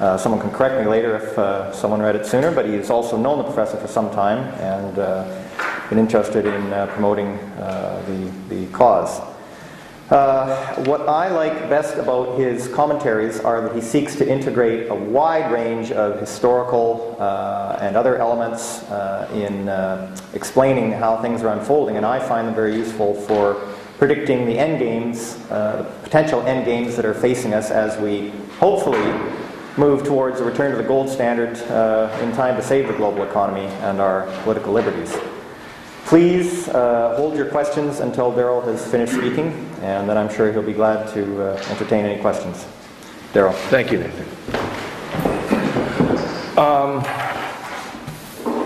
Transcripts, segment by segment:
Uh, someone can correct me later if uh, someone read it sooner, but he's also known the professor for some time and uh, been interested in uh, promoting uh, the, the cause. Uh, what I like best about his commentaries are that he seeks to integrate a wide range of historical and other elements in explaining how things are unfolding, and I find them very useful for predicting the end games, potential end games that are facing us as we hopefully move towards a return to the gold standard uh, in time to save the global economy and our political liberties. Please uh, hold your questions until Darryl has finished speaking, and then I'm sure he'll be glad to uh, entertain any questions. Darryl. Thank you, Nathan. Um,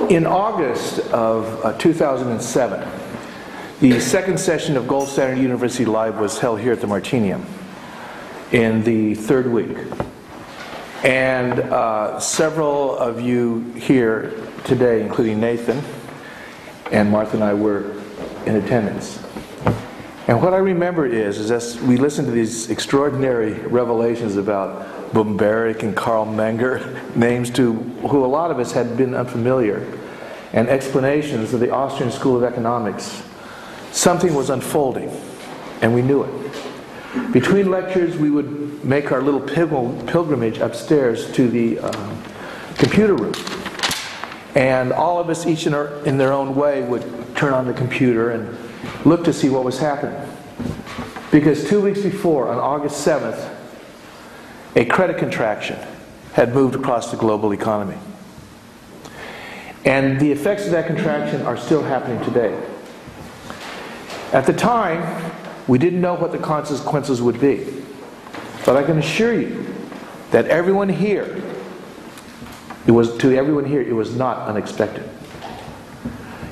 in August of uh, 2007, the second session of Gold Standard University Live was held here at the Martineum in the third week. And uh, several of you here today, including Nathan, and Martha and I were in attendance. And what I remember is, is as we listened to these extraordinary revelations about Böhm-Bawerk and Carl Menger, names to who a lot of us had been unfamiliar, and explanations of the Austrian School of Economics, something was unfolding, and we knew it. Between lectures, we would make our little pilgrimage upstairs to the uh, computer room and all of us, each in, our, in their own way, would turn on the computer and look to see what was happening. Because two weeks before, on August 7th, a credit contraction had moved across the global economy. And the effects of that contraction are still happening today. At the time, we didn't know what the consequences would be. But I can assure you that everyone here it was to everyone here, it was not unexpected.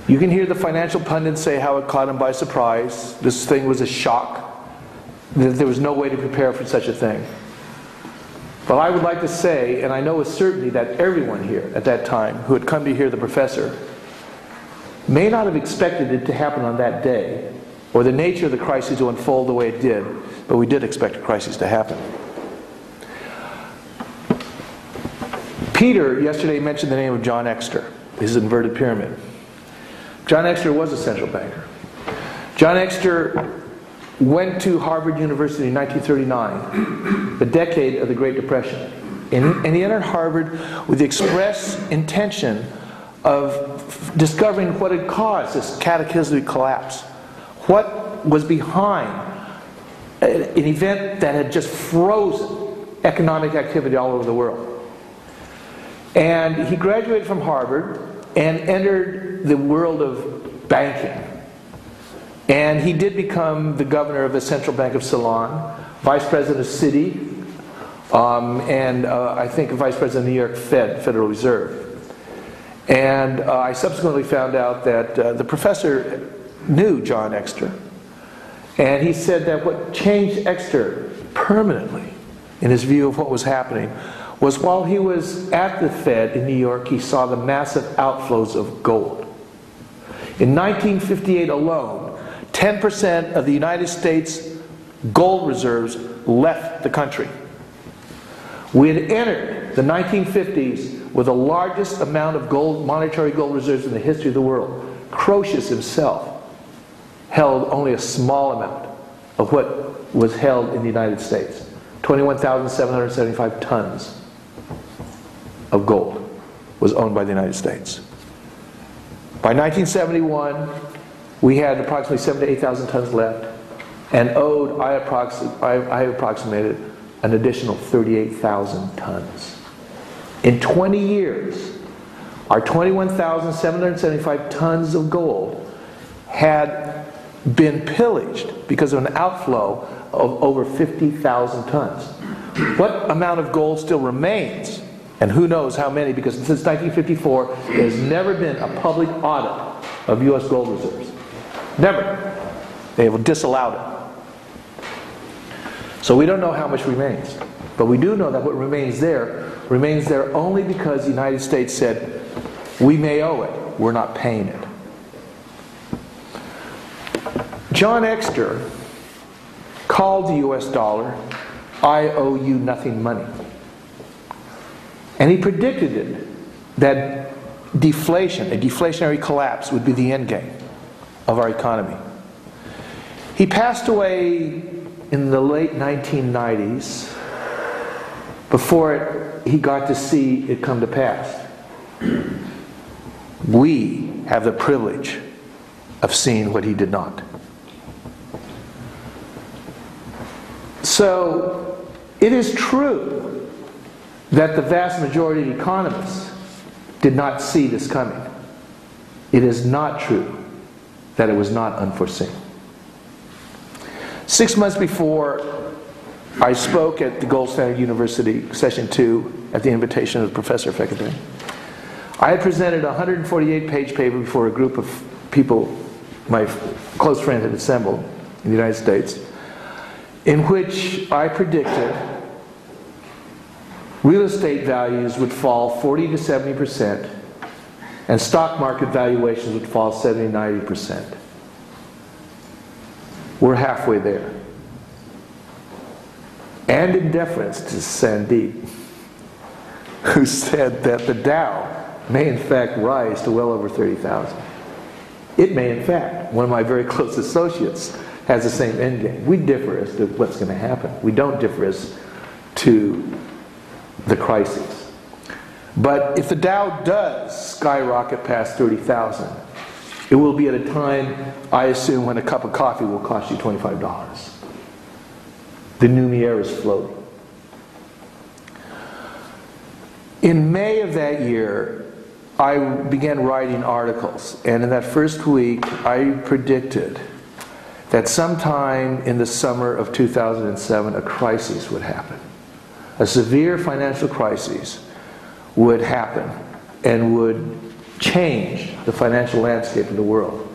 You can hear the financial pundits say how it caught him by surprise. This thing was a shock. That There was no way to prepare for such a thing. But I would like to say, and I know with certainty that everyone here at that time who had come to hear the professor may not have expected it to happen on that day, or the nature of the crisis to unfold the way it did, but we did expect a crisis to happen. Peter yesterday mentioned the name of John Exter, his inverted pyramid. John Exter was a central banker. John Exter went to Harvard University in 1939, the decade of the Great Depression. And, he entered Harvard with the express intention of discovering what had caused this cataclysmic collapse. What was behind an event that had just frozen economic activity all over the world. And he graduated from Harvard and entered the world of banking. And he did become the governor of the Central Bank of Ceylon, vice president of Citi, um, and uh, I think vice president of New York Fed, Federal Reserve. And uh, I subsequently found out that uh, the professor knew John Exter. And he said that what changed Exter permanently in his view of what was happening was while he was at the Fed in New York, he saw the massive outflows of gold. In 1958 alone, 10% of the United States gold reserves left the country. We had entered the 1950s with the largest amount of gold, monetary gold reserves in the history of the world. Croesus himself held only a small amount of what was held in the United States 21,775 tons of gold was owned by the United States. By 1971, we had approximately 7 to 8,000 tons left and owed, I, I, I approximated, an additional 38,000 tons. In 20 years, our 21,775 tons of gold had been pillaged because of an outflow of over 50,000 tons. What amount of gold still remains and who knows how many, because since 1954, there has never been a public audit of U.S. gold reserves. Never. They have disallowed it. So we don't know how much remains. But we do know that what remains there remains there only because the United States said, we may owe it, we're not paying it. John Exter called the US dollar, I owe you nothing money. And he predicted it that deflation, a deflationary collapse, would be the end game of our economy. He passed away in the late 1990s before it, he got to see it come to pass. We have the privilege of seeing what he did not. So, it is true that the vast majority of economists did not see this coming. It is not true that it was not unforeseen. Six months before I spoke at the Gold Standard University, session two, at the invitation of Professor Fekete, I had presented a 148 page paper before a group of people my close friend had assembled in the United States, in which I predicted real estate values would fall 40 to 70 percent and stock market valuations would fall 70 90 percent. We're halfway there. And in deference to Sandeep, who said that the Dow may in fact rise to well over 30,000. It may in fact. One of my very close associates has the same end game. We differ as to what's going to happen. We don't differ as to the crises. But if the Dow does skyrocket past 30,000, it will be at a time, I assume, when a cup of coffee will cost you $25. The Numéraire is floating. In May of that year, I began writing articles, and in that first week, I predicted that sometime in the summer of 2007, a crisis would happen. A severe financial crisis would happen and would change the financial landscape of the world.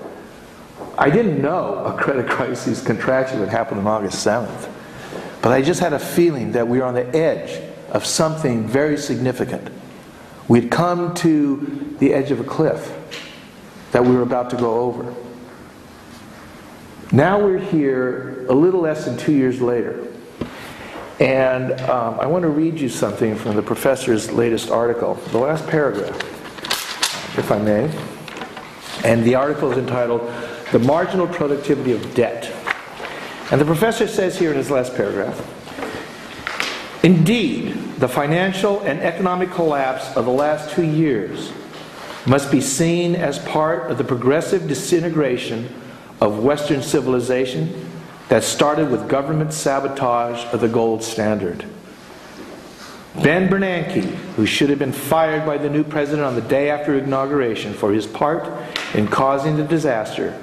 I didn't know a credit crisis contraction would happen on August 7th, but I just had a feeling that we were on the edge of something very significant. We'd come to the edge of a cliff that we were about to go over. Now we're here a little less than two years later. And um, I want to read you something from the professor's latest article, the last paragraph, if I may. And the article is entitled The Marginal Productivity of Debt. And the professor says here in his last paragraph Indeed, the financial and economic collapse of the last two years must be seen as part of the progressive disintegration of Western civilization that started with government sabotage of the gold standard. Ben Bernanke, who should have been fired by the new president on the day after inauguration for his part in causing the disaster,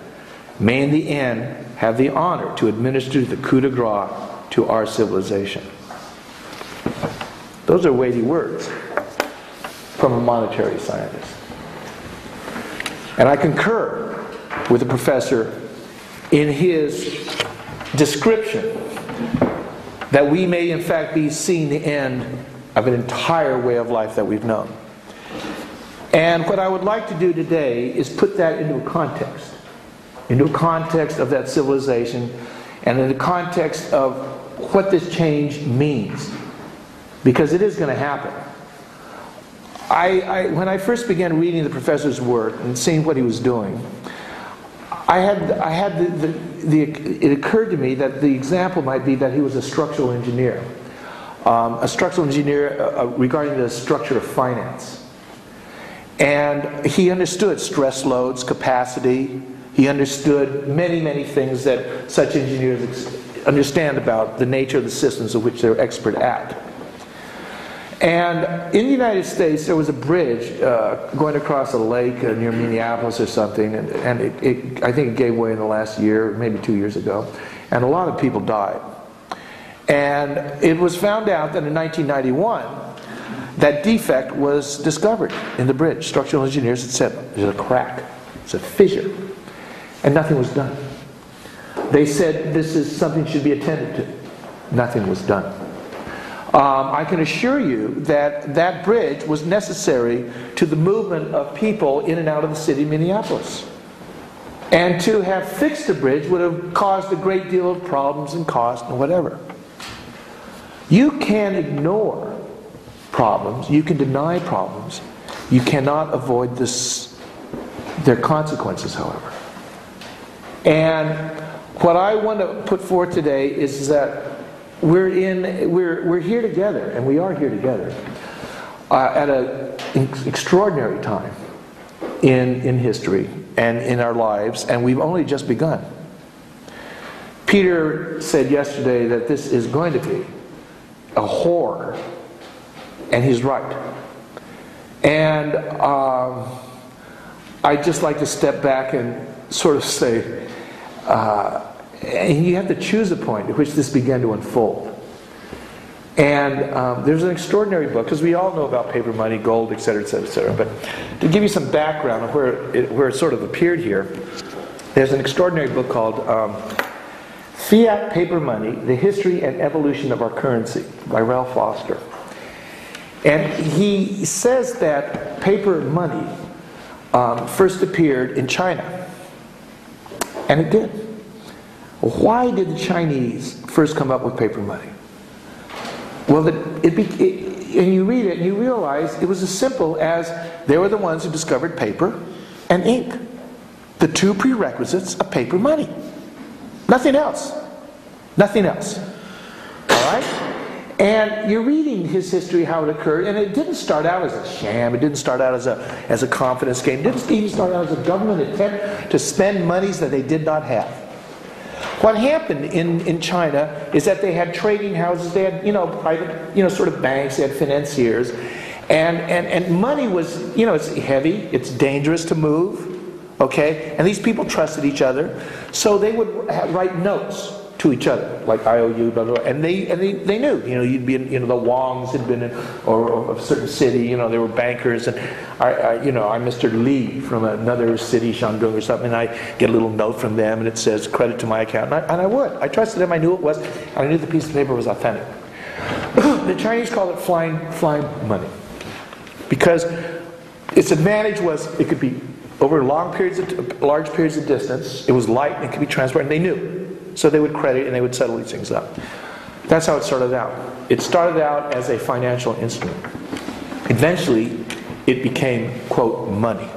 may in the end have the honor to administer the coup de grace to our civilization. Those are weighty words from a monetary scientist. And I concur with the professor in his description that we may, in fact, be seeing the end of an entire way of life that we've known. And what I would like to do today is put that into a context, into a context of that civilization, and in the context of what this change means because it is going to happen. I, I, when I first began reading the professor's work and seeing what he was doing, I had, I had the, the, the, it occurred to me that the example might be that he was a structural engineer, um, a structural engineer uh, uh regarding the structure of finance. And he understood stress loads, capacity, he understood many, many things that such engineers understand about the nature of the systems of which they're expert at. And in the United States, there was a bridge uh, going across a lake uh, near Minneapolis or something, and, and it, it, I think it gave way in the last year, maybe two years ago, and a lot of people died. And it was found out that in 1991, that defect was discovered in the bridge. Structural engineers had said there's a crack, it's a fissure, and nothing was done. They said this is something should be attended to. Nothing was done. Um, I can assure you that that bridge was necessary to the movement of people in and out of the city of Minneapolis. And to have fixed the bridge would have caused a great deal of problems and cost and whatever. You can't ignore problems, you can deny problems. You cannot avoid this, their consequences, however. And what I want to put forth today is that we're in, we're, we're here together, and we are here together uh, at an extraordinary time in, in history and in our lives, and we've only just begun. Peter said yesterday that this is going to be a horror, and he's right. And um, I'd just like to step back and sort of say, uh, and you have to choose a point at which this began to unfold. And um, there's an extraordinary book, because we all know about paper money, gold, et cetera, et cetera, et cetera. But to give you some background of where it, where it sort of appeared here, there's an extraordinary book called um, Fiat Paper Money The History and Evolution of Our Currency by Ralph Foster. And he says that paper money um, first appeared in China. And it did. Why did the Chinese first come up with paper money? Well, it, it, it, and you read it and you realize it was as simple as they were the ones who discovered paper and ink, the two prerequisites of paper money. Nothing else. Nothing else. All right? And you're reading his history, how it occurred, and it didn't start out as a sham. It didn't start out as a, as a confidence game. It didn't even start out as a government attempt to spend monies that they did not have. What happened in, in China is that they had trading houses, they had, you know, private, you know, sort of banks, they had financiers, and, and, and money was, you know, it's heavy, it's dangerous to move, okay? And these people trusted each other, so they would write notes to each other, like IOU, blah, blah, blah. And they, and they, they knew, you know, you'd be in, you know, the Wongs had been in, or, or a certain city, you know, they were bankers. And I, I, you know, I'm Mr. Lee from another city, Shandong or something, and I get a little note from them and it says credit to my account. And I, and I would. I trusted them, I knew it was, and I knew the piece of paper was authentic. the Chinese called it flying, flying money. Because its advantage was it could be over long periods of, large periods of distance, it was light and it could be transparent, and they knew. So they would credit and they would settle these things up. That's how it started out. It started out as a financial instrument. Eventually, it became, quote, money.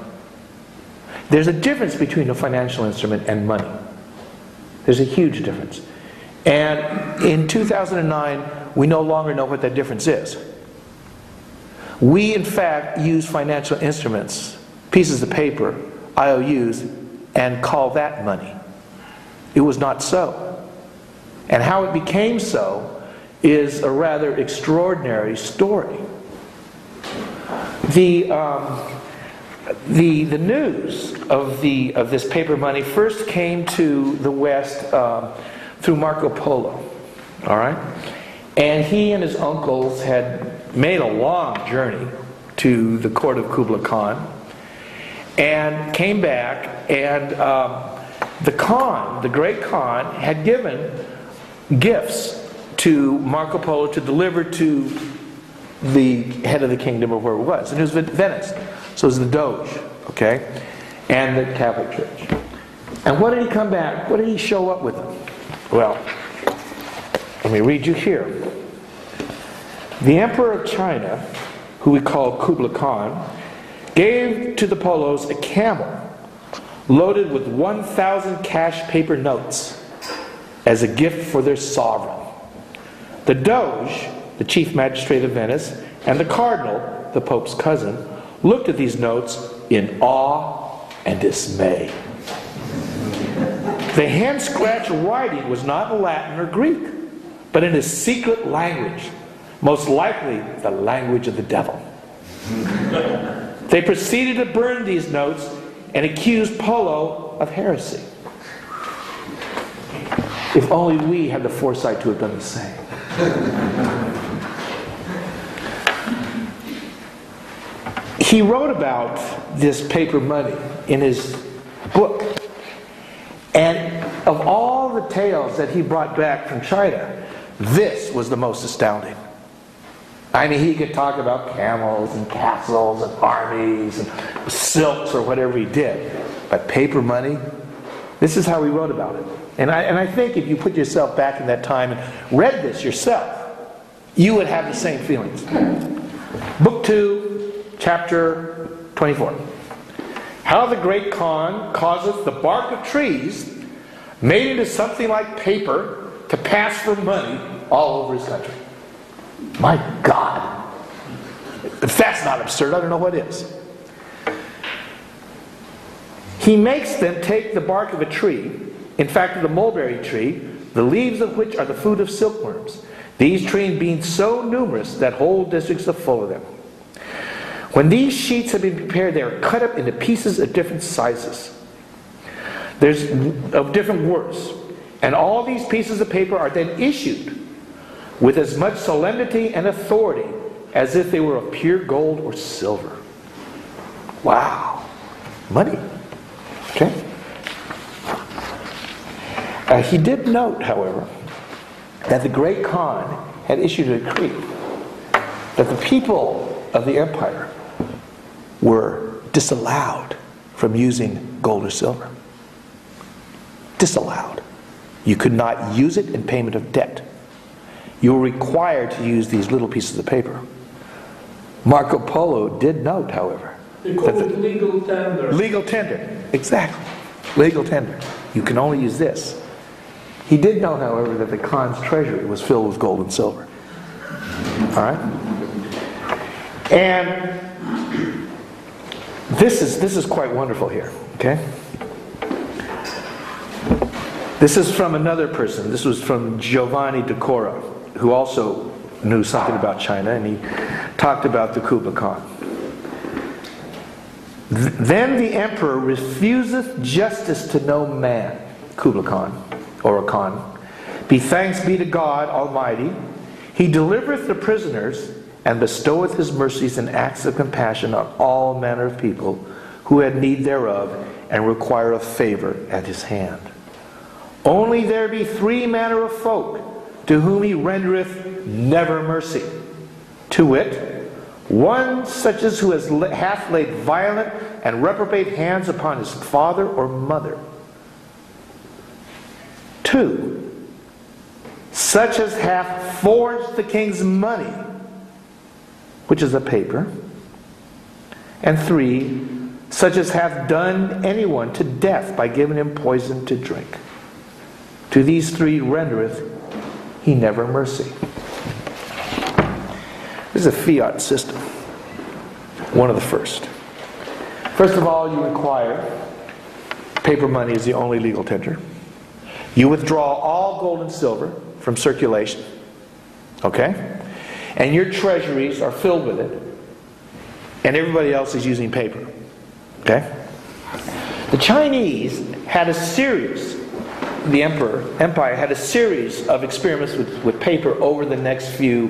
There's a difference between a financial instrument and money. There's a huge difference. And in 2009, we no longer know what that difference is. We, in fact, use financial instruments, pieces of paper, IOUs, and call that money. It was not so. And how it became so is a rather extraordinary story. The, um, the, the news of, the, of this paper money first came to the West um, through Marco Polo. All right? And he and his uncles had made a long journey to the court of Kublai Khan and came back and um, the Khan, the great Khan, had given gifts to Marco Polo to deliver to the head of the kingdom of where it was. And it was Venice. So it was the Doge, okay? And the Catholic Church. And what did he come back? What did he show up with them? Well, let me read you here. The Emperor of China, who we call Kublai Khan, gave to the Polos a camel loaded with 1,000 cash paper notes as a gift for their sovereign. The Doge, the chief magistrate of Venice, and the cardinal, the Pope's cousin, looked at these notes in awe and dismay. The hand scratch writing was not in Latin or Greek, but in a secret language, most likely the language of the devil. they proceeded to burn these notes and accused Polo of heresy. If only we had the foresight to have done the same. he wrote about this paper money in his book. And of all the tales that he brought back from China, this was the most astounding. I mean, he could talk about camels and castles and armies and silks or whatever he did. But paper money, this is how he wrote about it. And I, and I think if you put yourself back in that time and read this yourself, you would have the same feelings. Book 2, chapter 24. How the Great Khan causes the bark of trees made into something like paper to pass for money all over his country. My God. If that's not absurd, I don't know what is. He makes them take the bark of a tree, in fact, of the mulberry tree, the leaves of which are the food of silkworms. These trees being so numerous that whole districts are full of them. When these sheets have been prepared, they are cut up into pieces of different sizes. There's of different words. And all these pieces of paper are then issued with as much solemnity and authority as if they were of pure gold or silver. Wow. Money. Okay? Uh, he did note, however, that the great Khan had issued a decree that the people of the empire were disallowed from using gold or silver. Disallowed. You could not use it in payment of debt. You were required to use these little pieces of paper. Marco Polo did note, however, They call it legal tender. Legal tender. Exactly. Legal tender. You can only use this. He did know, however, that the Khan's treasury was filled with gold and silver. All right? And this is, this is quite wonderful here, okay? This is from another person. This was from Giovanni de Cora, who also knew something about China, and he talked about the Kublai Khan. Then the emperor refuseth justice to no man, Kublai Khan, or a Khan. Be thanks be to God Almighty. He delivereth the prisoners and bestoweth his mercies and acts of compassion on all manner of people who had need thereof and require a favor at his hand. Only there be three manner of folk to whom he rendereth never mercy. To wit, one such as who has hath laid violent and reprobate hands upon his father or mother. Two, such as hath forged the king's money, which is a paper. And three, such as hath done anyone to death by giving him poison to drink. To these three rendereth he never mercy. This is a fiat system, one of the first. First of all, you require paper money is the only legal tender. You withdraw all gold and silver from circulation. Okay? And your treasuries are filled with it. And everybody else is using paper. Okay? The Chinese had a series, the emperor, empire had a series of experiments with, with paper over the next few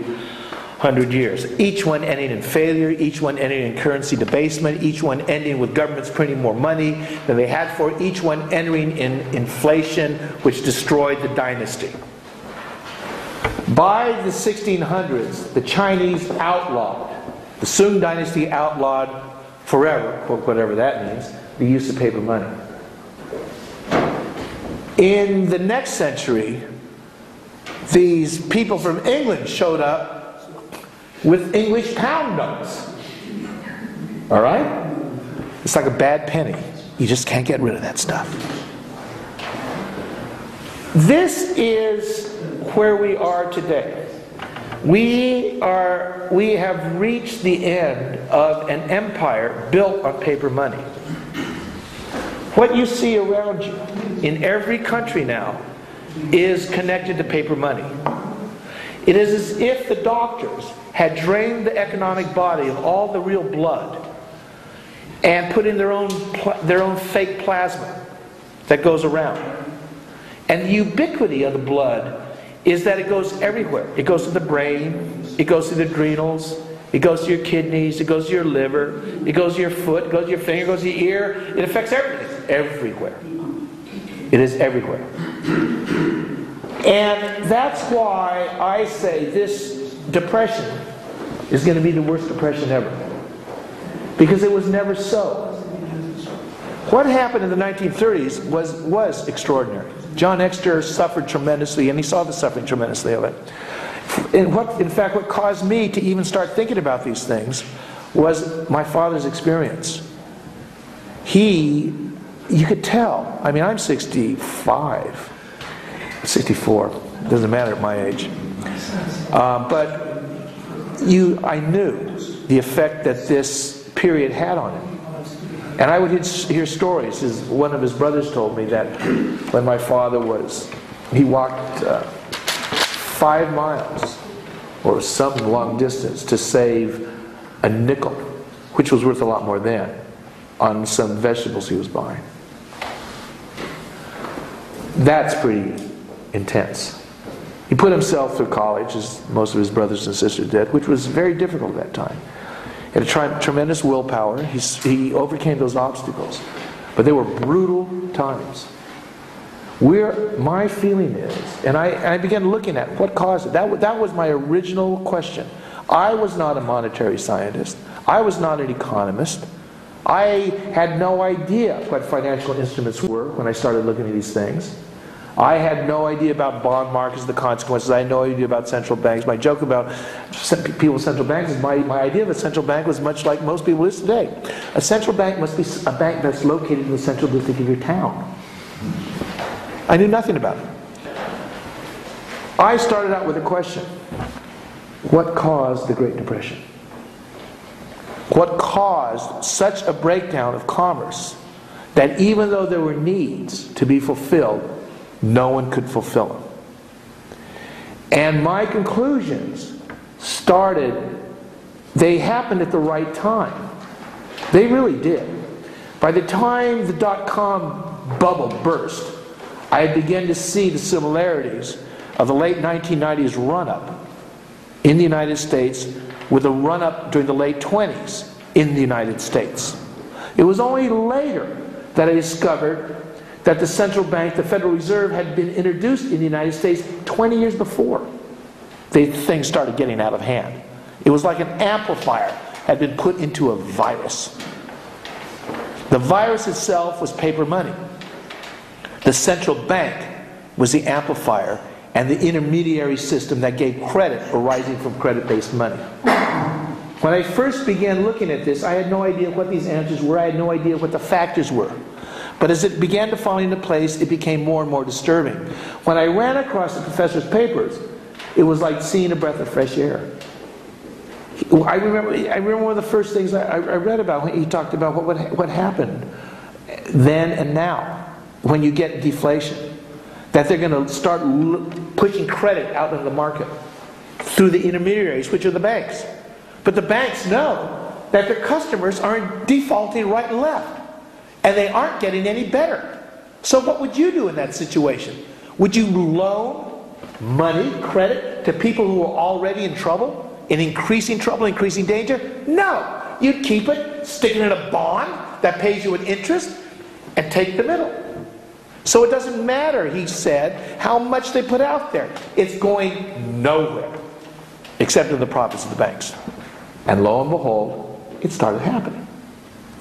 hundred years. Each one ending in failure, each one ending in currency debasement, each one ending with governments printing more money than they had for, each one entering in inflation, which destroyed the dynasty. By the 1600s, the Chinese outlawed, the Sung dynasty outlawed forever, or whatever that means, the use of paper money. In the next century, these people from England showed up with English pound notes. All right? It's like a bad penny. You just can't get rid of that stuff. This is where we are today. We are we have reached the end of an empire built on paper money. What you see around you in every country now is connected to paper money. It is as if the doctors had drained the economic body of all the real blood and put in their own, their own fake plasma that goes around. And the ubiquity of the blood is that it goes everywhere. It goes to the brain, it goes to the adrenals, it goes to your kidneys, it goes to your liver, it goes to your foot, it goes to your finger, it goes to your ear. It affects everything. Everywhere. It is everywhere. And that's why I say this depression is going to be the worst depression ever. Because it was never so. What happened in the 1930s was, was extraordinary. John Exter suffered tremendously, and he saw the suffering tremendously of it. And what, in fact, what caused me to even start thinking about these things was my father's experience. He, you could tell. I mean, I'm 65, 64. Doesn't matter at my age. Uh, but you, I knew the effect that this period had on him. And I would hear stories. His, one of his brothers told me that when my father was, he walked uh, five miles or some long distance to save a nickel, which was worth a lot more then, on some vegetables he was buying. That's pretty intense. He put himself through college, as most of his brothers and sisters did, which was very difficult at that time. He had a tremendous willpower. He, he overcame those obstacles. But they were brutal times. Where my feeling is, and I, I began looking at what caused it. That, that was my original question. I was not a monetary scientist. I was not an economist. I had no idea what financial instruments were when I started looking at these things. I had no idea about bond markets, the consequences. I had no idea about central banks. My joke about people with central banks is my, my idea of a central bank was much like most people is today. A central bank must be a bank that's located in the central district of your town. I knew nothing about it. I started out with a question What caused the Great Depression? What caused such a breakdown of commerce that even though there were needs to be fulfilled, no one could fulfill them. And my conclusions started, they happened at the right time. They really did. By the time the dot com bubble burst, I began to see the similarities of the late 1990s run up in the United States with a run up during the late 20s in the United States. It was only later that I discovered that the central bank, the Federal Reserve, had been introduced in the United States 20 years before. The things started getting out of hand. It was like an amplifier had been put into a virus. The virus itself was paper money. The central bank was the amplifier and the intermediary system that gave credit arising from credit based money. When I first began looking at this, I had no idea what these answers were, I had no idea what the factors were. But as it began to fall into place, it became more and more disturbing. When I ran across the professor's papers, it was like seeing a breath of fresh air. I remember, I remember one of the first things I, I read about when he talked about what, what, what happened then and now when you get deflation. That they're going to start pushing credit out into the market through the intermediaries, which are the banks. But the banks know that their customers are defaulting right and left and they aren't getting any better. So, what would you do in that situation? Would you loan money, credit to people who are already in trouble, in increasing trouble, increasing danger? No. You'd keep it, stick it in a bond that pays you an interest, and take the middle. So it doesn't matter, he said, how much they put out there. It's going nowhere, except in the profits of the banks. And lo and behold, it started happening.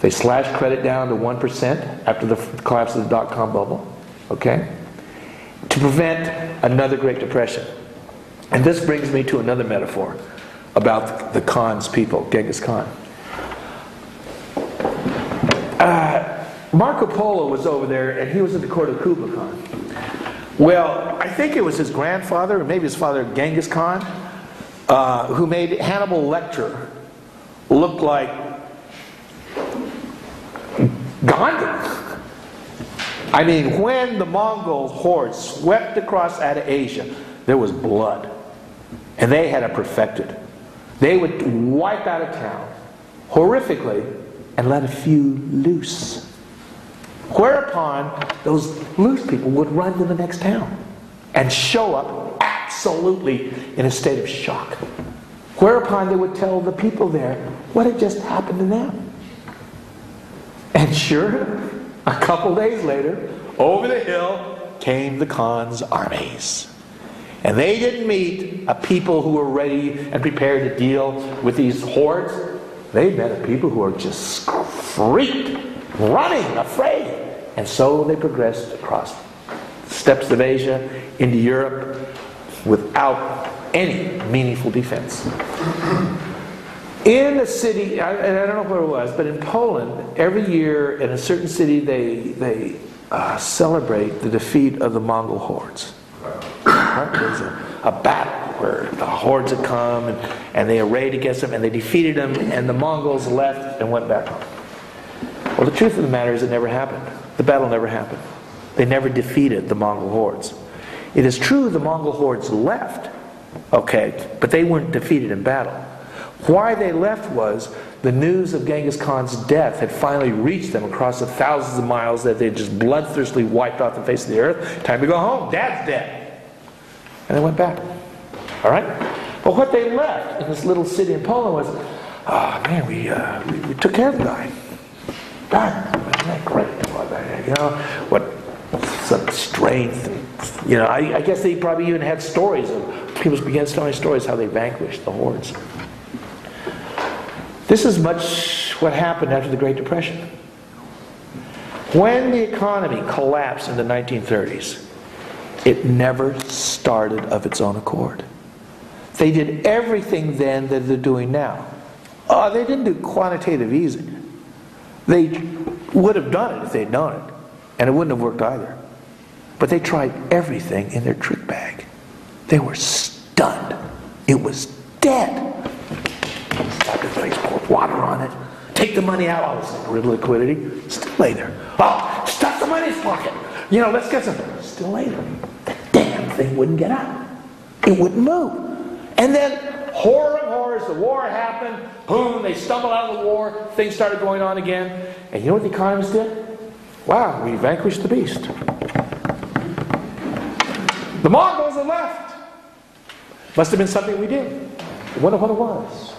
They slashed credit down to 1% after the collapse of the dot com bubble, okay? To prevent another Great Depression. And this brings me to another metaphor about the Khan's people, Genghis Khan. Uh, Marco Polo was over there and he was at the court of Kublai Khan. Well, I think it was his grandfather, or maybe his father, Genghis Khan, uh, who made Hannibal Lecter look like Gandhi. I mean, when the Mongol hordes swept across out of Asia, there was blood. And they had it perfected. They would wipe out a town horrifically and let a few loose. Whereupon those loose people would run to the next town and show up absolutely in a state of shock. Whereupon they would tell the people there what had just happened to them. And sure, a couple days later, over the hill came the Khan's armies. And they didn't meet a people who were ready and prepared to deal with these hordes. They met a people who were just freaked, running, afraid. And so they progressed across the steppes of Asia into Europe without any meaningful defense. In a city, I, and I don't know where it was, but in Poland, every year in a certain city, they, they uh, celebrate the defeat of the Mongol hordes. There's a, a battle where the hordes had come and, and they arrayed against them and they defeated them, and the Mongols left and went back home. Well, the truth of the matter is, it never happened. The battle never happened. They never defeated the Mongol hordes. It is true the Mongol hordes left, okay, but they weren't defeated in battle. Why they left was the news of Genghis Khan's death had finally reached them across the thousands of miles that they just bloodthirstily wiped off the face of the earth. Time to go home. Dad's dead. And they went back. All right? But what they left in this little city in Poland was, oh, man, we, uh, we, we took care of the guy. God, isn't that great? You know, what some strength. You know, I, I guess they probably even had stories of people began telling stories how they vanquished the hordes. This is much what happened after the Great Depression. When the economy collapsed in the 1930s, it never started of its own accord. They did everything then that they're doing now. Oh, they didn't do quantitative easing. They would have done it if they'd known it, and it wouldn't have worked either. But they tried everything in their trick bag. They were stunned. It was dead. Water on it. Take the money out. All this liquidity. Still lay there. Oh, stuff the money in his pocket. You know, let's get some. Still lay there. The damn thing wouldn't get out. It wouldn't move. And then, horror of horrors, the war happened. Boom, they stumbled out of the war. Things started going on again. And you know what the economists did? Wow, we vanquished the beast. The Mongols had left. Must have been something we did. I wonder what it was.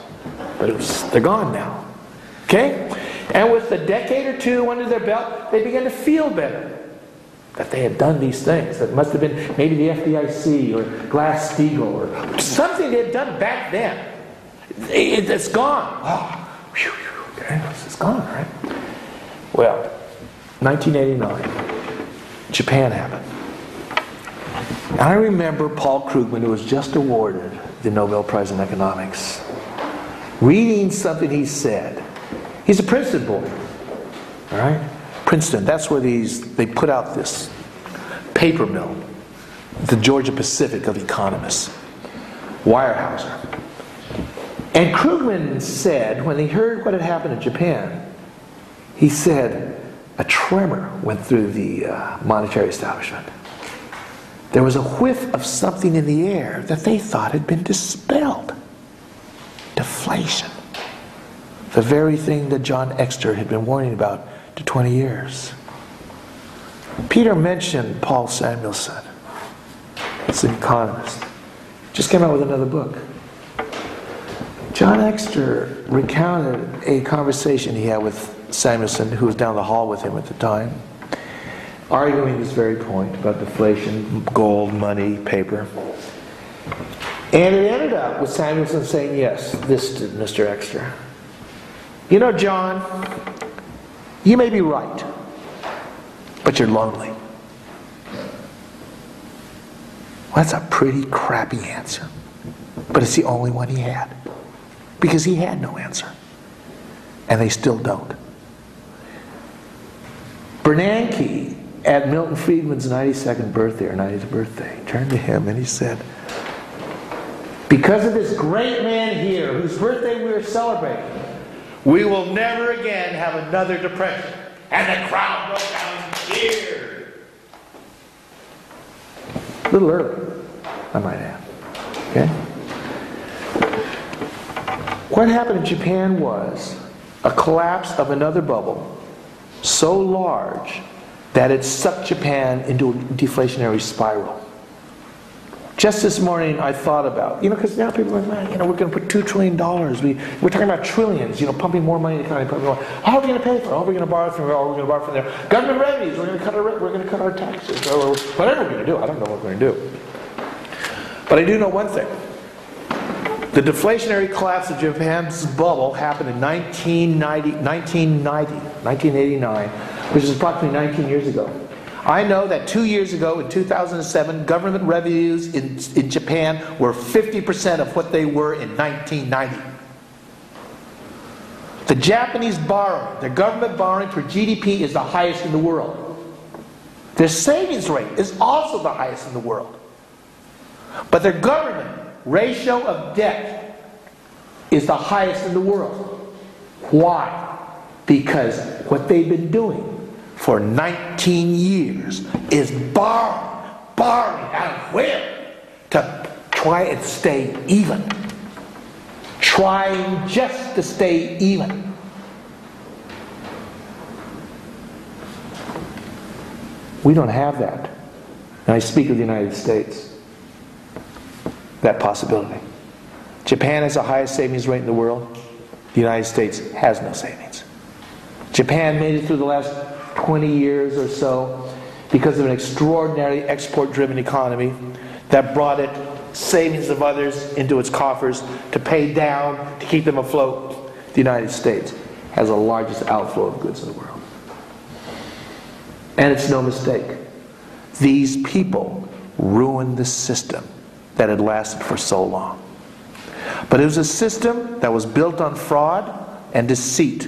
But it was, they're gone now. Okay? And with a decade or two under their belt, they began to feel better that they had done these things. That must have been maybe the FDIC or Glass Steagall or something they had done back then. It, has gone. Oh, whew, whew, okay, it's gone, right? Well, 1989, Japan happened. And I remember Paul Krugman, who was just awarded the Nobel Prize in Economics, reading something he said. He's a Princeton boy, all right? Princeton, that's where these, they put out this paper mill, the Georgia Pacific of economists, Weyerhaeuser. And Krugman said, when he heard what had happened in Japan, he said, a tremor went through the uh, monetary establishment. There was a whiff of something in the air that they thought had been dispelled deflation. The very thing that John Exter had been warning about to 20 years. Peter mentioned Paul Samuelson. He's an economist. Just came out with another book. John Exter recounted a conversation he had with Samuelson, who was down the hall with him at the time, arguing this very point about deflation, gold, money, paper. And it ended up with Samuelson saying, Yes, this did Mr. Exter. You know, John, you may be right, but you're lonely. Well, that's a pretty crappy answer. But it's the only one he had. Because he had no answer. And they still don't. Bernanke, at Milton Friedman's 92nd birthday or 90th birthday, turned to him and he said, Because of this great man here, whose birthday we are celebrating, we will never again have another depression. And the crowd broke down and cheered. A little early, I might add. Okay? What happened in Japan was a collapse of another bubble so large that it sucked Japan into a deflationary spiral. Just this morning, I thought about, you know, because now people are like, man, you know, we're going to put $2 trillion. We, we're talking about trillions, you know, pumping more money into the economy. More. How are we going to pay for it? Oh, How are we going to borrow from oh, here? How are we going to borrow from there? Government revenues, we're going to cut our, we're going to cut our taxes, or whatever we're going to do. I don't know what we're going to do. But I do know one thing. The deflationary collapse of Japan's bubble happened in 1990, 1990, 1989, which is approximately 19 years ago. I know that two years ago, in 2007, government revenues in, in Japan were 50% of what they were in 1990. The Japanese borrowing, their government borrowing per GDP is the highest in the world. Their savings rate is also the highest in the world. But their government ratio of debt is the highest in the world. Why? Because what they've been doing for 19 years is borrowing, borrowing out of where? To try and stay even. Trying just to stay even. We don't have that. And I speak of the United States. That possibility. Japan has the highest savings rate in the world. The United States has no savings. Japan made it through the last 20 years or so because of an extraordinary export driven economy that brought it savings of others into its coffers to pay down, to keep them afloat. The United States has the largest outflow of goods in the world. And it's no mistake. These people ruined the system that had lasted for so long. But it was a system that was built on fraud and deceit.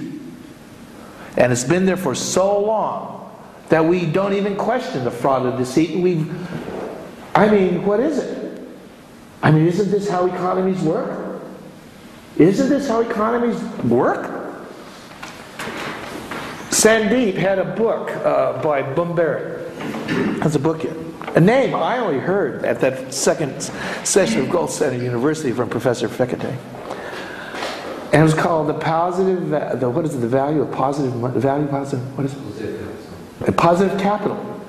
And it's been there for so long that we don't even question the fraud and deceit. We, I mean, what is it? I mean, isn't this how economies work? Isn't this how economies work? Sandeep had a book uh, by Böhm-Bawerk. Has a book? A name I only heard at that second session of Gold Standard University from Professor Fekete. And it was called the positive, the, what is it, the value of positive, value positive, what is it? Positive capital.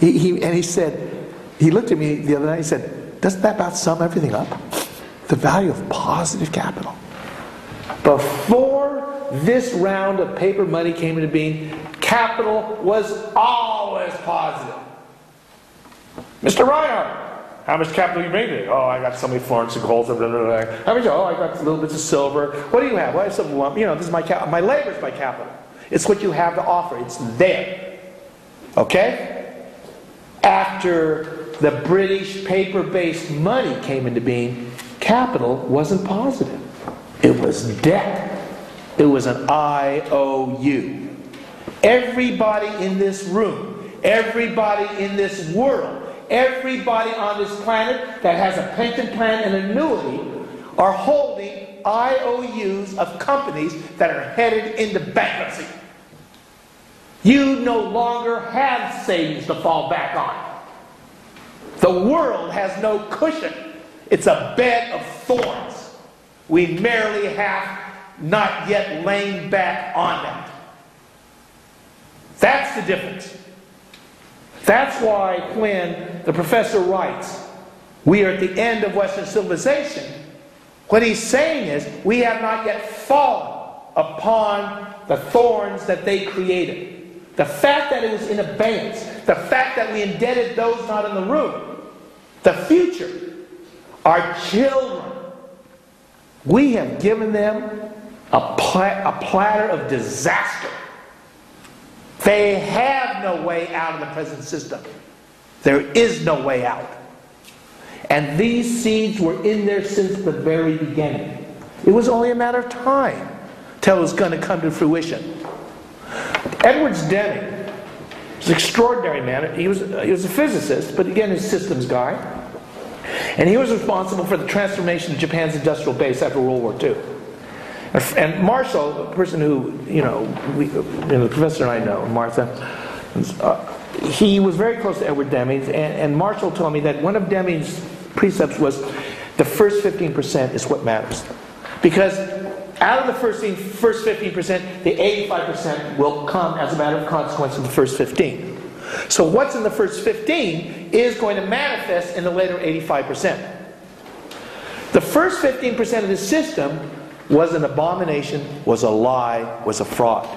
He, he, and he said, he looked at me the other night, he said, doesn't that about sum everything up? The value of positive capital. Before this round of paper money came into being, capital was always positive. Mr. Reinhardt, how much capital you bring today? Oh, I got so many florins and golds. Blah, blah, blah. How much? Oh, I got little bits of silver. What do you have? Well, I have some lump. You know, this is my cap. My labor is my capital. It's what you have to offer. It's there. Okay? After the British paper-based money came into being, capital wasn't positive. It was debt. It was an IOU. Everybody in this room, everybody in this world Everybody on this planet that has a pension plan and annuity are holding IOUs of companies that are headed into bankruptcy. You no longer have savings to fall back on. The world has no cushion. It's a bed of thorns. We merely have not yet lain back on them. That's the difference. That's why when the professor writes, we are at the end of Western civilization, what he's saying is we have not yet fallen upon the thorns that they created. The fact that it was in abeyance, the fact that we indebted those not in the room, the future, our children, we have given them a, pla- a platter of disaster they have no way out of the present system. There is no way out. And these seeds were in there since the very beginning. It was only a matter of time till it was going to come to fruition. Edwards Deming was an extraordinary man. He was, he was a physicist, but again, a systems guy. And he was responsible for the transformation of Japan's industrial base after World War II. And Marshall, a person who, you know, we, you know, the professor and I know, Martha, uh, he was very close to Edward Deming, and, and Marshall told me that one of Deming's precepts was the first 15% is what matters. Because out of the first, first 15%, the 85% will come as a matter of consequence of the first 15. So what's in the first 15 is going to manifest in the later 85%. The first 15% of the system was an abomination, was a lie, was a fraud.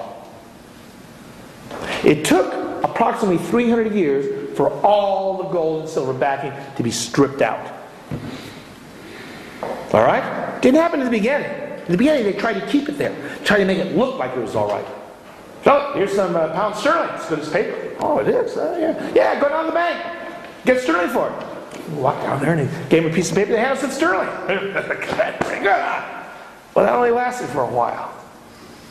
It took approximately 300 years for all the gold and silver backing to be stripped out. All right? Didn't happen in the beginning. In the beginning, they tried to keep it there, tried to make it look like it was all right. So here's some uh, pound sterling, It's good as paper. Oh, it is? Uh, yeah. yeah, go down to the bank. Get sterling for it. Walked down there and he gave me a piece of paper. They had us in sterling. Pretty good? Well, that only lasted for a while.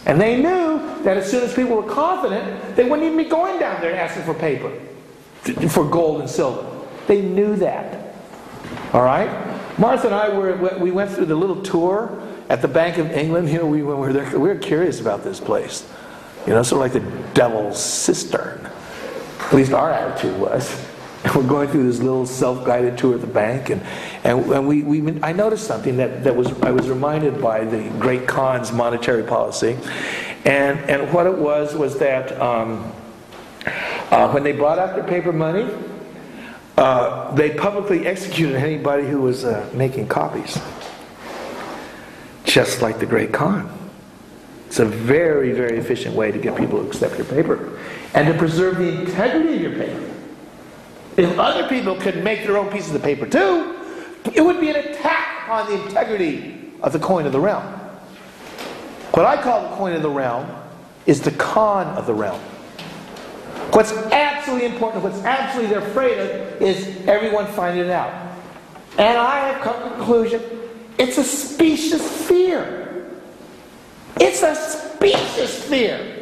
And they knew that as soon as people were confident, they wouldn't even be going down there asking for paper, for gold and silver. They knew that. All right? Martha and I were, we went through the little tour at the Bank of England. You know, we, when we were there, we were curious about this place. You know, sort of like the devil's cistern. At least our attitude was. And we're going through this little self-guided tour of the bank, and, and, and we, we, I noticed something that, that was, I was reminded by the great Khan's monetary policy. And, and what it was was that um, uh, when they brought out their paper money, uh, they publicly executed anybody who was uh, making copies. Just like the great Khan. It's a very, very efficient way to get people to accept your paper and to preserve the integrity of your paper. If other people could make their own pieces of paper too, it would be an attack upon the integrity of the coin of the realm. What I call the coin of the realm is the con of the realm. What's absolutely important, what's absolutely they're afraid of, is everyone finding it out. And I have come to the conclusion it's a specious fear. It's a specious fear.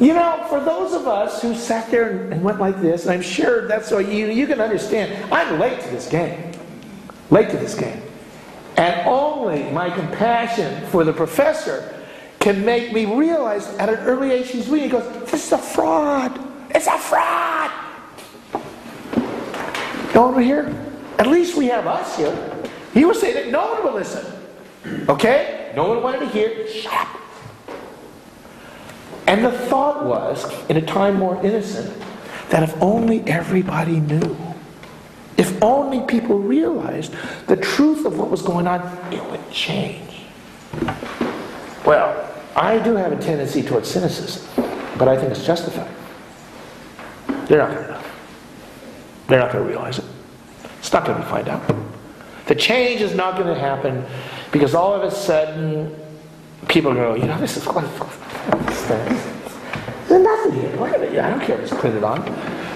You know, for those of us who sat there and went like this, I'm sure that's so you, you can understand, I'm late to this game. Late to this game. And only my compassion for the professor can make me realize at an early age he's reading, he goes, This is a fraud. It's a fraud. No one will hear? At least we have us here. He was saying that no one will listen. Okay? No one wanted to hear. Shut up. And the thought was, in a time more innocent, that if only everybody knew, if only people realized the truth of what was going on, it would change. Well, I do have a tendency towards cynicism, but I think it's justified. They're not going to know. They're not going to realize it. It's not going to find out. The change is not going to happen because all of a sudden people go, you know, this is there's nothing here. I don't care if it's printed on.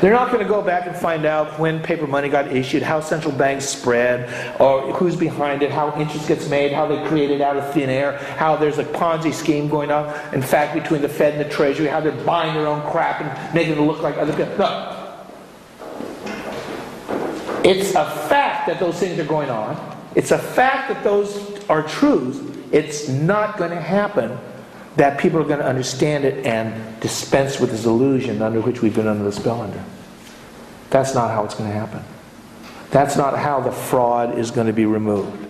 They're not going to go back and find out when paper money got issued, how central banks spread, or who's behind it, how interest gets made, how they create it out of thin air, how there's a Ponzi scheme going on, in fact, between the Fed and the Treasury, how they're buying their own crap and making it look like other people. No. It's a fact that those things are going on. It's a fact that those are truths. It's not going to happen that people are going to understand it and dispense with this illusion under which we've been under the spell under. That's not how it's going to happen. That's not how the fraud is going to be removed.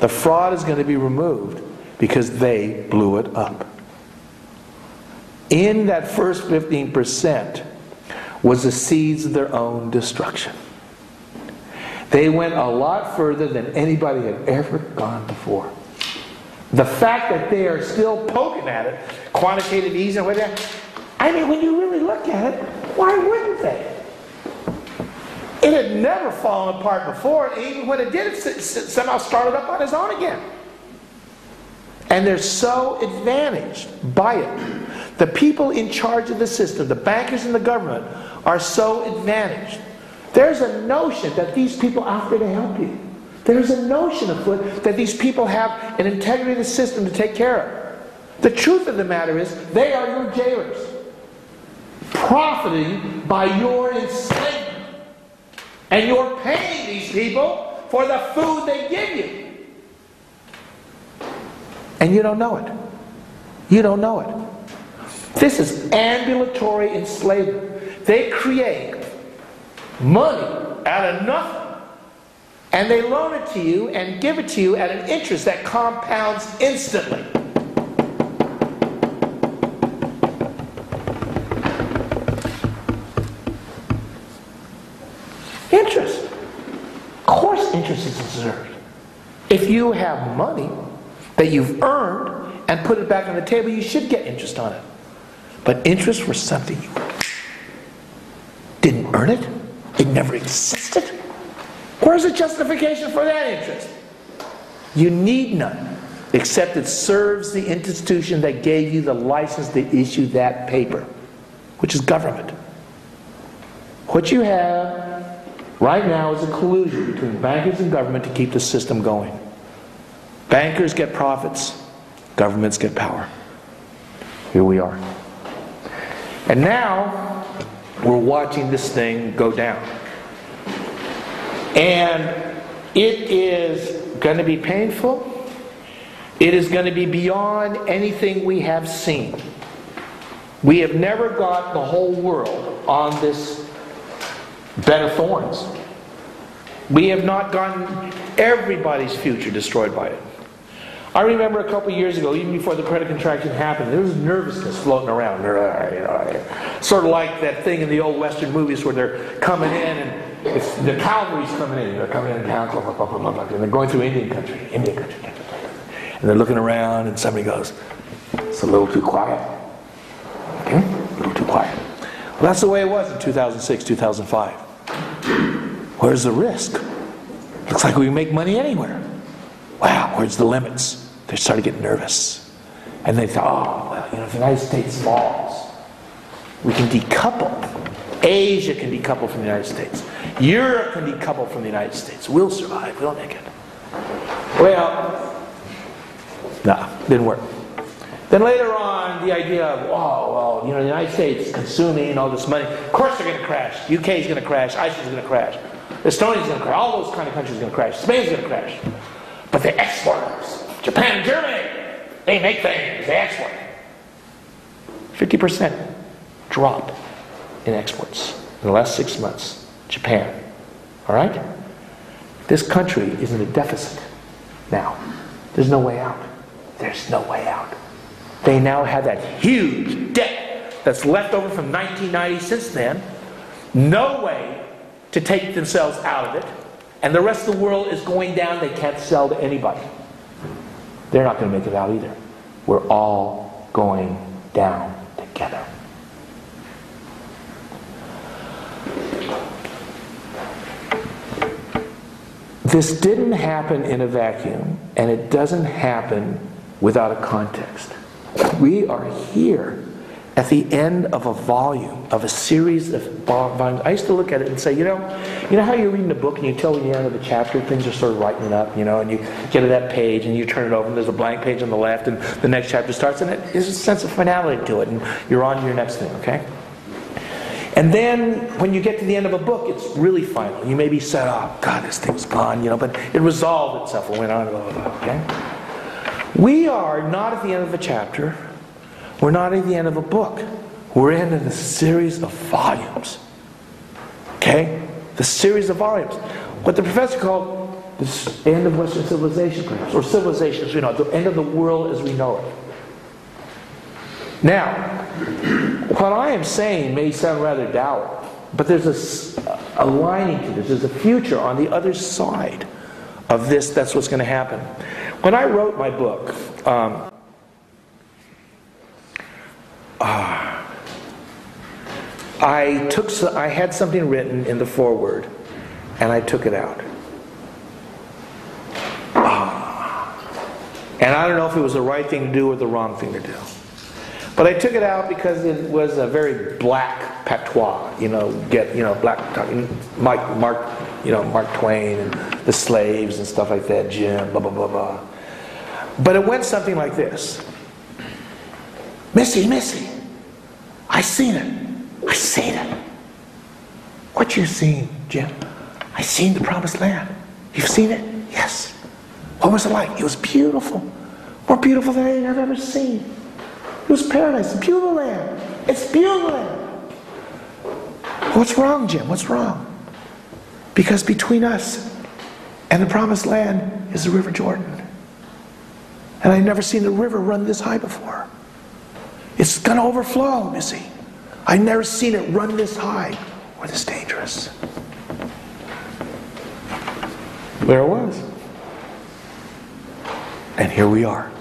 The fraud is going to be removed because they blew it up. In that first 15% was the seeds of their own destruction. They went a lot further than anybody had ever gone before. The fact that they are still poking at it, quantitative easing, whatever, I mean, when you really look at it, why wouldn't they? It had never fallen apart before, and even when it did, it somehow started up on its own again. And they're so advantaged by it. The people in charge of the system, the bankers and the government, are so advantaged. There's a notion that these people are out there to help you. There's a notion afoot that these people have an integrity of the system to take care of. The truth of the matter is, they are your jailers, profiting by your enslavement. And you're paying these people for the food they give you. And you don't know it. You don't know it. This is ambulatory enslavement. They create money out of nothing and they loan it to you and give it to you at an interest that compounds instantly. Interest. Of course, interest is deserved. If you have money that you've earned and put it back on the table, you should get interest on it. But interest for something you didn't earn it, it never existed. Where's the justification for that interest? You need none, except it serves the institution that gave you the license to issue that paper. which is government. What you have right now is a collusion between bankers and government to keep the system going. Bankers get profits, governments get power. Here we are. And now we're watching this thing go down. And it is going to be painful. It is going to be beyond anything we have seen. We have never got the whole world on this bed of thorns. We have not gotten everybody's future destroyed by it. I remember a couple years ago, even before the credit contraction happened, there was nervousness floating around. Sort of like that thing in the old Western movies where they're coming in and it's, the cavalry's coming in. They're coming in town, blah, blah, blah, blah, and they're going through Indian country, Indian country. And they're looking around and somebody goes, it's a little too quiet. Okay? A little too quiet. Well, that's the way it was in 2006, 2005. Where's the risk? Looks like we can make money anywhere. Wow, where's the limits? They started getting nervous. And they thought, oh, well, you know, if the United States falls, we can decouple. Asia can decouple from the United States. Europe can decouple from the United States. We'll survive. We'll make it. Well, no, didn't work. Then later on, the idea of, oh, well, you know, the United States consuming all this money. Of course they're going to crash. UK is going to crash. Iceland's going to crash. Estonia's going to crash. All those kind of countries are going to crash. Spain's going to crash. But they exporters. Japan and Germany, they make things, they export. 50% drop in exports in the last six months. Japan. All right? This country is in a deficit now. There's no way out. There's no way out. They now have that huge debt that's left over from 1990 since then. No way to take themselves out of it. And the rest of the world is going down. They can't sell to anybody. They're not going to make it out either. We're all going down together. This didn't happen in a vacuum, and it doesn't happen without a context. We are here at the end of a volume, of a series of volumes. I used to look at it and say, you know, you know how you're reading a book and you tell the end of the chapter, things are sort of lightening up, you know, and you get to that page and you turn it over and there's a blank page on the left and the next chapter starts and there's a sense of finality to it and you're on to your next thing, okay? And then when you get to the end of a book, it's really final. You maybe said, oh, God, this thing's gone, you know, but it resolved itself and went on, blah, blah, okay? We are not at the end of a chapter. We're not at the end of a book. We're in a series of volumes. Okay? The series of volumes. What the professor called the end of Western civilization, perhaps, or civilization as we know it, the end of the world as we know it. Now, what I am saying may sound rather dour, but there's a, a lining to this. There's a future on the other side of this. That's what's going to happen. When I wrote my book, um, uh, I took. I had something written in the foreword, and I took it out. Uh, and I don't know if it was the right thing to do or the wrong thing to do. But I took it out because it was a very black patois, you know, get you know black Mike, Mark, you know Mark Twain and the slaves and stuff like that, Jim, blah blah blah blah. But it went something like this: Missy, Missy, I seen it, I seen it. What you seen, Jim? I seen the promised land. You've seen it? Yes. What was it like? It was beautiful, more beautiful than anything I've ever seen. It was paradise, beautiful land. It's beautiful land. What's wrong, Jim? What's wrong? Because between us and the promised land is the River Jordan. And I've never seen the river run this high before. It's going to overflow, Missy. I've never seen it run this high or this dangerous. There it was. And here we are.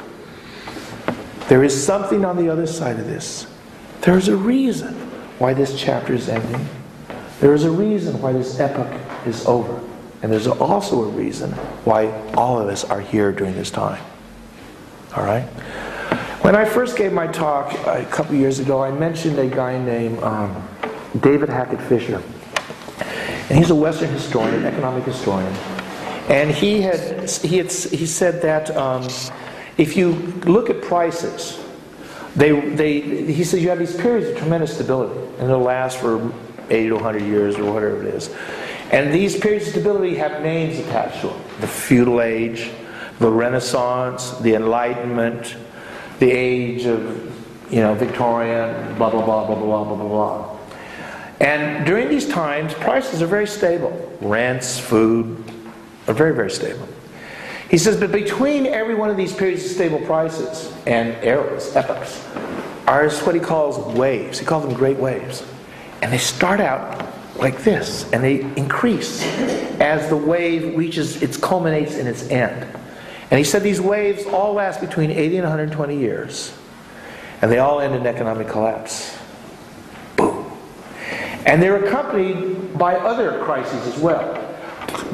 There is something on the other side of this. There is a reason why this chapter is ending. There is a reason why this epoch is over. And there's also a reason why all of us are here during this time. All right? When I first gave my talk a couple years ago, I mentioned a guy named um, David Hackett Fischer. And he's a Western historian, economic historian. And he had, he had he said that um, if you look at prices, they, they, he says you have these periods of tremendous stability, and they'll last for 80 to 100 years or whatever it is. And these periods of stability have names attached to them the feudal age, the Renaissance, the Enlightenment, the age of, you know, Victorian, blah, blah, blah, blah, blah, blah, blah, blah. And during these times, prices are very stable. Rents, food are very, very stable. He says, but between every one of these periods of stable prices and eras, epochs, are what he calls waves. He calls them great waves. And they start out like this, and they increase as the wave reaches its culminates in its end. And he said these waves all last between 80 and 120 years, and they all end in economic collapse. Boom. And they're accompanied by other crises as well.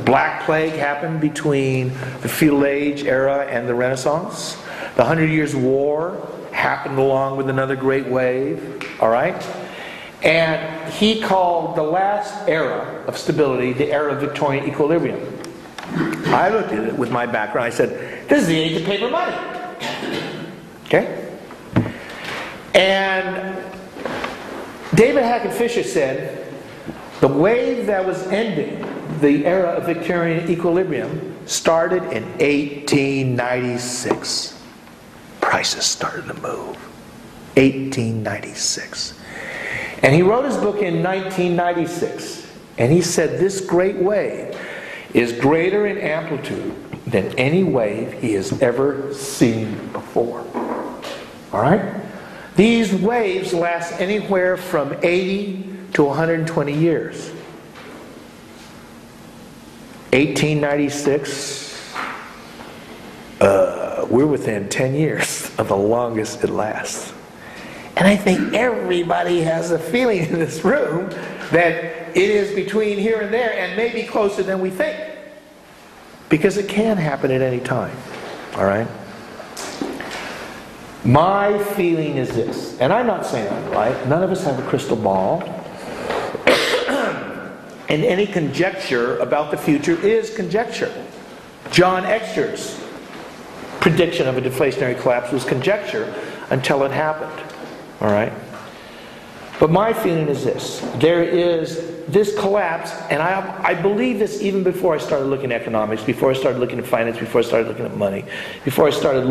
Black Plague happened between the Feudal Age era and the Renaissance. The Hundred Years' War happened along with another great wave. All right? And he called the last era of stability the era of Victorian equilibrium. I looked at it with my background. I said, This is the age of paper money. Okay? And David Hackett Fischer said, The wave that was ending the era of Victorian equilibrium started in 1896. Prices started to move. 1896. And he wrote his book in 1996. And he said this great wave is greater in amplitude than any wave he has ever seen before. All right? These waves last anywhere from 80 to 120 years. 1896, uh, we're within 10 years of the longest it lasts. And I think everybody has a feeling in this room that it is between here and there and maybe closer than we think. Because it can happen at any time. All right? My feeling is this, and I'm not saying I'm right, none of us have a crystal ball. And any conjecture about the future is conjecture. John Exter's prediction of a deflationary collapse was conjecture until it happened. All right? But my feeling is this there is this collapse, and I, I believe this even before I started looking at economics, before I started looking at finance, before I started looking at money, before I started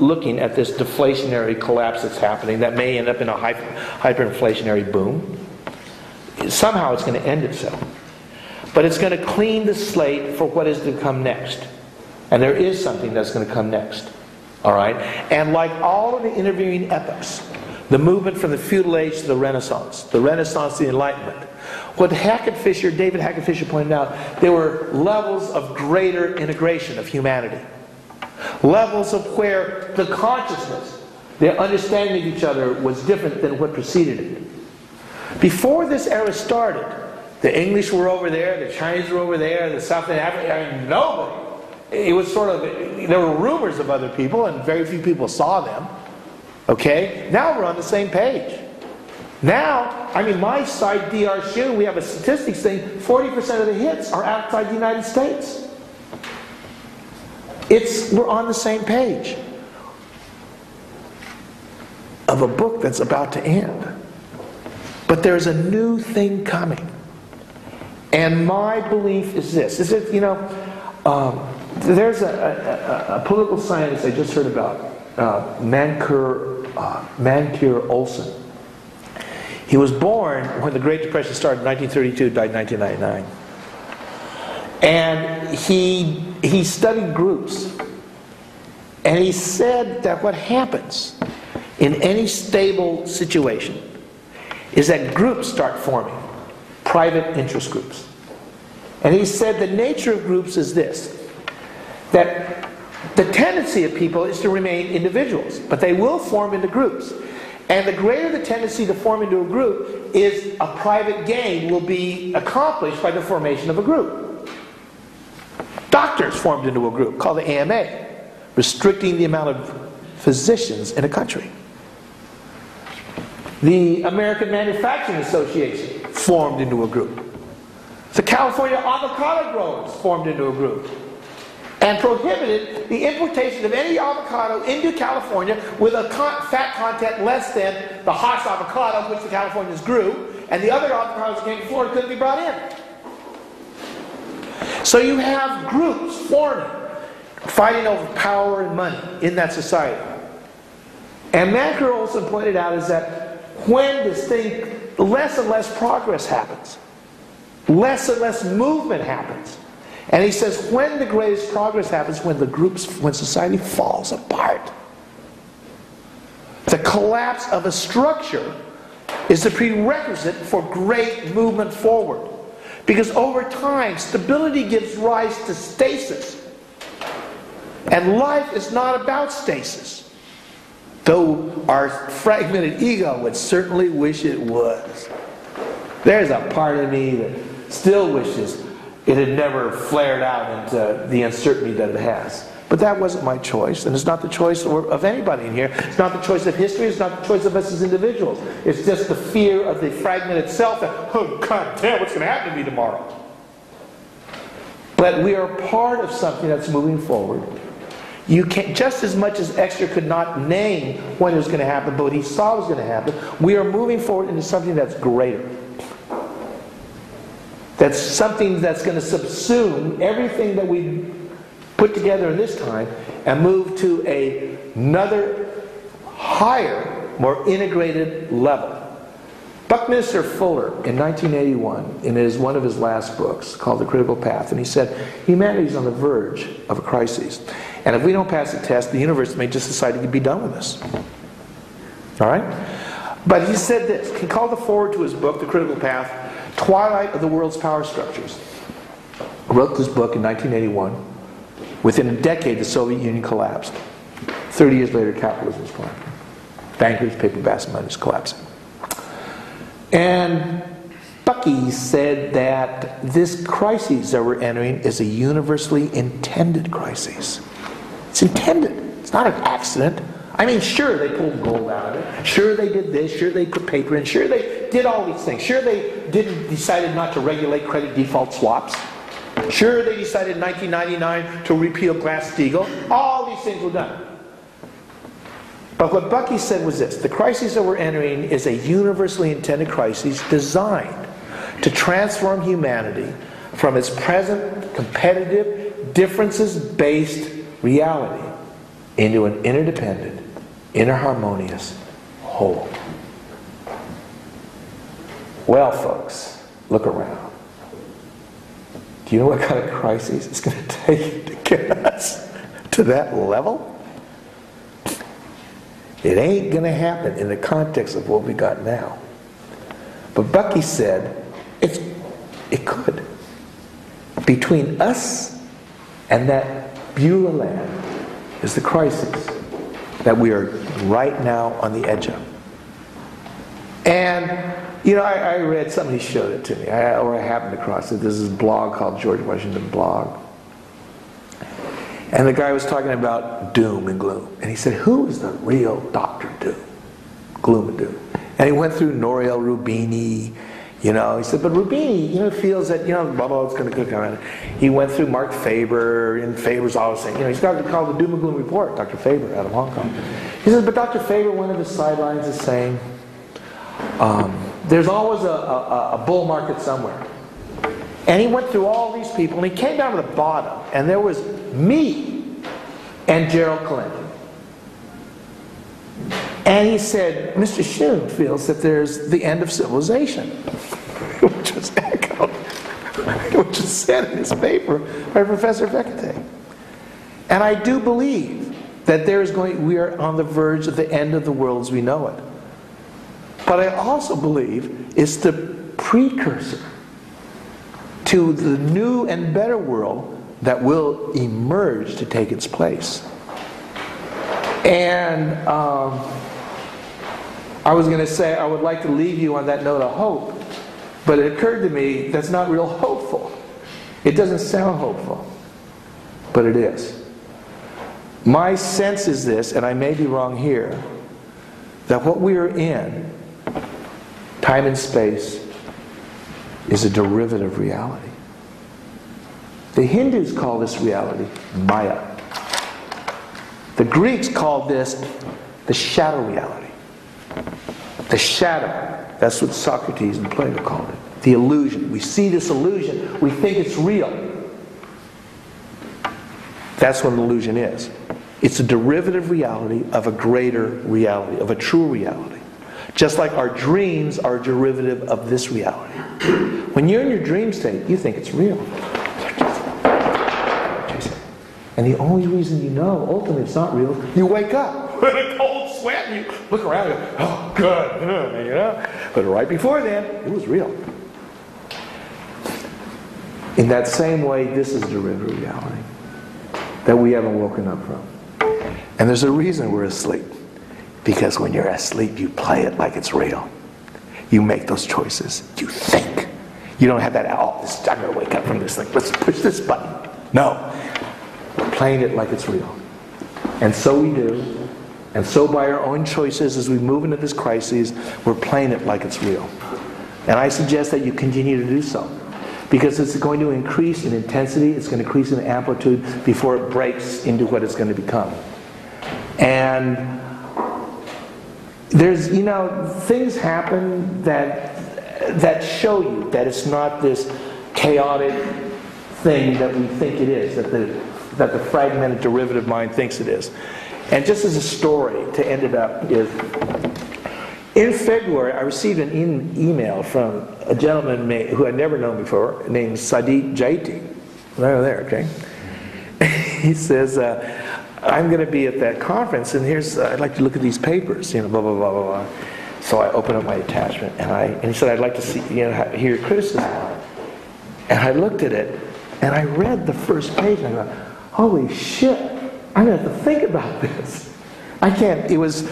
looking at this deflationary collapse that's happening that may end up in a hyper, hyperinflationary boom. Somehow it's going to end itself. But it's going to clean the slate for what is to come next. And there is something that's going to come next. All right? And like all of the intervening epochs, the movement from the feudal age to the Renaissance, the Renaissance to the Enlightenment. What Hackett Fischer, David Hackett Fischer pointed out, there were levels of greater integration of humanity. Levels of where the consciousness, their understanding of each other was different than what preceded it. Before this era started, the English were over there, the Chinese were over there, the South Africa, I mean, nobody. It was sort of, there were rumors of other people, and very few people saw them. Okay? Now we're on the same page. Now, I mean, my site, DR Shoe, we have a statistics thing 40% of the hits are outside the United States. It's, we're on the same page of a book that's about to end. But there's a new thing coming. And my belief is this is that you know, um, there's a, a, a political scientist I just heard about, uh, Mancur uh, Olson. He was born when the Great Depression started in 1932, died in 1999. And he, he studied groups. And he said that what happens in any stable situation is that groups start forming, private interest groups. And he said the nature of groups is this that the tendency of people is to remain individuals, but they will form into groups. And the greater the tendency to form into a group is a private gain will be accomplished by the formation of a group. Doctors formed into a group called the AMA, restricting the amount of physicians in a country. The American Manufacturing Association formed into a group. The California avocado growers formed into a group and prohibited the importation of any avocado into California with a con- fat content less than the Hass avocado, which the Californians grew, and the other avocados came from Florida couldn't be brought in. So you have groups forming, fighting over power and money in that society. And Mancur Olson pointed out is that when this thing, less and less progress happens, less and less movement happens. And he says when the greatest progress happens, when the groups, when society falls apart. The collapse of a structure is the prerequisite for great movement forward. Because over time, stability gives rise to stasis. And life is not about stasis. Though our fragmented ego would certainly wish it was. There's a part of me that still wishes it had never flared out into the uncertainty that it has. But that wasn't my choice, and it's not the choice of anybody in here. It's not the choice of history, it's not the choice of us as individuals. It's just the fear of the fragment itself that, oh, God damn, what's going to happen to me tomorrow? But we are part of something that's moving forward. You can just as much as Exter could not name when it was going to happen, but what he saw was going to happen, we are moving forward into something that's greater. That's something that's going to subsume everything that we put together in this time and move to a, another higher, more integrated level. Buckminster Fuller in 1981, in his, one of his last books called The Critical Path, and he said, Humanity is on the verge of a crisis. And if we don't pass the test, the universe may just decide to be done with us. All right? But he said this. He called the forward to his book, The Critical Path, Twilight of the World's Power Structures. Wrote this book in 1981. Within a decade, the Soviet Union collapsed. 30 years later, capitalism was collapsing. Bankers, paper basket money is collapsing. And Bucky said that this crisis that we're entering is a universally intended crisis. It's intended. It's not an accident. I mean, sure, they pulled gold out of it. Sure, they did this. Sure, they put paper in. Sure, they did all these things. Sure, they didn't decided not to regulate credit default swaps. Sure, they decided in 1999 to repeal Glass-Steagall. All these things were done. But what Bucky said was this the crisis that we're entering is a universally intended crisis designed to transform humanity from its present competitive, differences based reality into an interdependent, interharmonious whole. Well, folks, look around. Do you know what kind of crisis it's going to take to get us to that level? It ain't going to happen in the context of what we got now. But Bucky said it's, it could. Between us and that Beulah land is the crisis that we are right now on the edge of. And, you know, I, I read, somebody showed it to me, I, or I happened across it. There's this blog called George Washington Blog. And the guy was talking about doom and gloom. And he said, Who is the real Dr. Doom? Gloom and doom. And he went through Nouriel Roubini, you know. He said, But Rubini, you know, feels that, you know, blah, blah, it's going to come out. He went through Marc Faber, and Faber's always saying, you know, he's got to call the Doom and Gloom Report, Dr. Faber out of Hong Kong. He says, But Dr. Faber, one of his sidelines is saying, um, there's always a, a, a bull market somewhere. And he went through all these people, and he came down to the bottom, and there was me and Gerald Celente. And he said, Mr. Schoon feels that there's the end of civilization, which was echoed, which was said in his paper by Professor Fekete. And I do believe that there is going, we are on the verge of the end of the world as we know it. But I also believe it's the precursor to the new and better world that will emerge to take its place. And um, I was going to say I would like to leave you on that note of hope, but it occurred to me that's not real hopeful. It doesn't sound hopeful, but it is. My sense is this, and I may be wrong here, that what we are in, time and space, is a derivative reality. The Hindus call this reality Maya. The Greeks called this the shadow reality. The shadow. That's what Socrates and Plato called it. The illusion. We see this illusion, we think it's real. That's what an illusion is. It's a derivative reality of a greater reality, of a true reality. Just like our dreams are a derivative of this reality. When you're in your dream state, you think it's real. And the only reason you know, ultimately, it's not real, you wake up with a cold sweat and you look around and go, oh, good, you know. But right before then, it was real. In that same way, this is derivative reality that we haven't woken up from. And there's a reason we're asleep. Because when you're asleep, you play it like it's real. You make those choices. You think. You don't have that, oh, this, I'm going to wake up from this thing. Let's push this button. No. We're playing it like it's real. And so we do. And so by our own choices, as we move into this crisis, we're playing it like it's real. And I suggest that you continue to do so. Because it's going to increase in intensity, it's going to increase in amplitude before it breaks into what it's going to become. And there's, you know, things happen that that show you that it's not this chaotic thing that we think it is, that the that the fragmented derivative mind thinks it is. And just as a story to end it up is in February, I received an in email from a gentleman who I'd never known before named Sandeep Jaitly. Right over there, okay? he says, uh, I'm going to be at that conference, and here's, uh, I'd like to look at these papers, you know, blah, blah, blah, blah, blah. So I open up my attachment, and, I, and he said, I'd like to see, you know, hear your criticism. And I looked at it, and I read the first page, and I go, holy shit, I'm going to have to think about this. I can't, it was,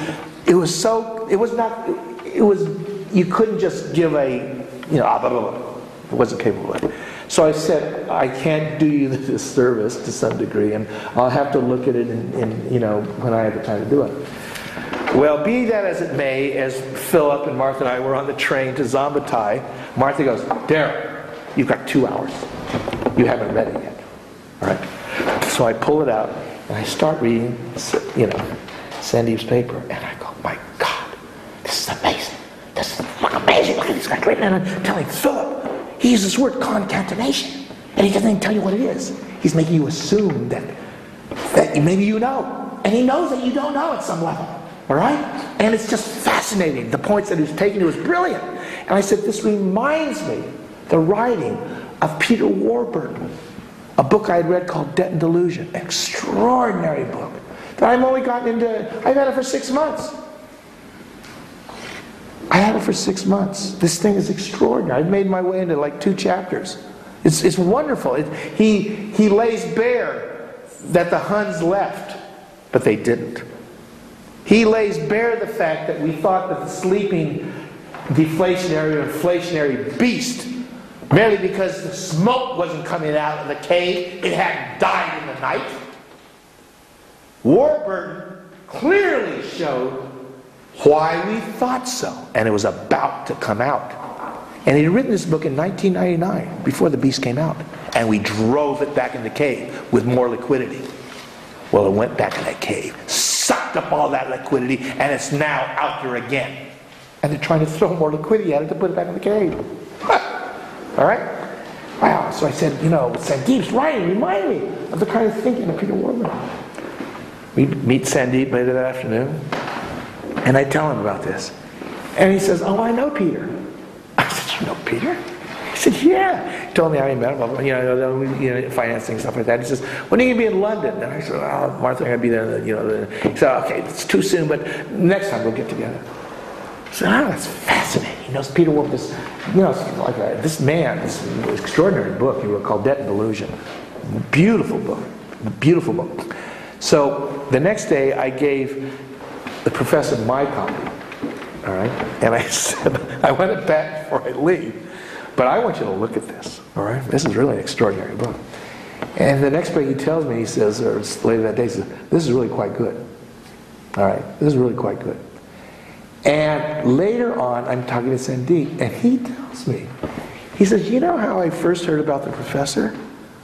it was so, it was not, it was, you couldn't just give a, you know, ah, blah, blah, blah. It wasn't capable of it. So I said, I can't do you this service to some degree, and I'll have to look at it in, in, you know, when I have the time to do it. Well, be that as it may, as Philip and Martha and I were on the train to Szombathely, Martha goes, Darryl, you've got two hours. You haven't read it yet. All right? So I pull it out, and I start reading, you know, Sandeep's paper, and I go, my God, this is amazing. This is amazing. Look at these guys. And I'm telling Philip, he uses this word concatenation, and he doesn't even tell you what it is. He's making you assume that, that maybe you know, and he knows that you don't know at some level. All right? And it's just fascinating. The points that he's taking it was brilliant. And I said, this reminds me the writing of Peter Warburton, a book I had read called Debt and Delusion. Extraordinary book that I've only gotten into, I've had it for six months. I had it for six months. This thing is extraordinary. I've made my way into like two chapters. It's, it's wonderful. It, he, he lays bare that the Huns left, but they didn't. He lays bare the fact that we thought that the sleeping deflationary or inflationary beast, merely because the smoke wasn't coming out of the cave, it had died in the night. Warburton clearly showed why we thought so. And it was about to come out. And he'd written this book in 1999, before the beast came out. And we drove it back in the cave with more liquidity. Well, it went back in that cave, sucked up all that liquidity, and it's now out there again. And they're trying to throw more liquidity at it to put it back in the cave. all right? Wow. So I said, you know, Sandeep's writing remind me of the kind of thinking of Peter Warburton. We meet Sandeep later that afternoon. And I tell him about this. And he says, Oh, I know Peter. I said, You know Peter? He said, Yeah. He told me how he met him, you know, you know, financing, stuff like that. He says, When are you going to be in London? And I said, Oh, Martha, I'm going to be there. You know, he said, Okay, it's too soon, but next time we'll get together. I said, Oh, that's fascinating. He knows Peter Wolf, this, you know, like a, this man, this extraordinary book he wrote called Debt and Delusion. Beautiful book. Beautiful book. So the next day I gave the professor my copy. All right? And I said, I want it back before I leave. But I want you to look at this. All right? This is really an extraordinary book. And the next break he tells me, he says, or later that day, he says, this is really quite good. All right, this is really quite good. And later on, I'm talking to Sandeep, and he tells me, he says, you know how I first heard about the professor?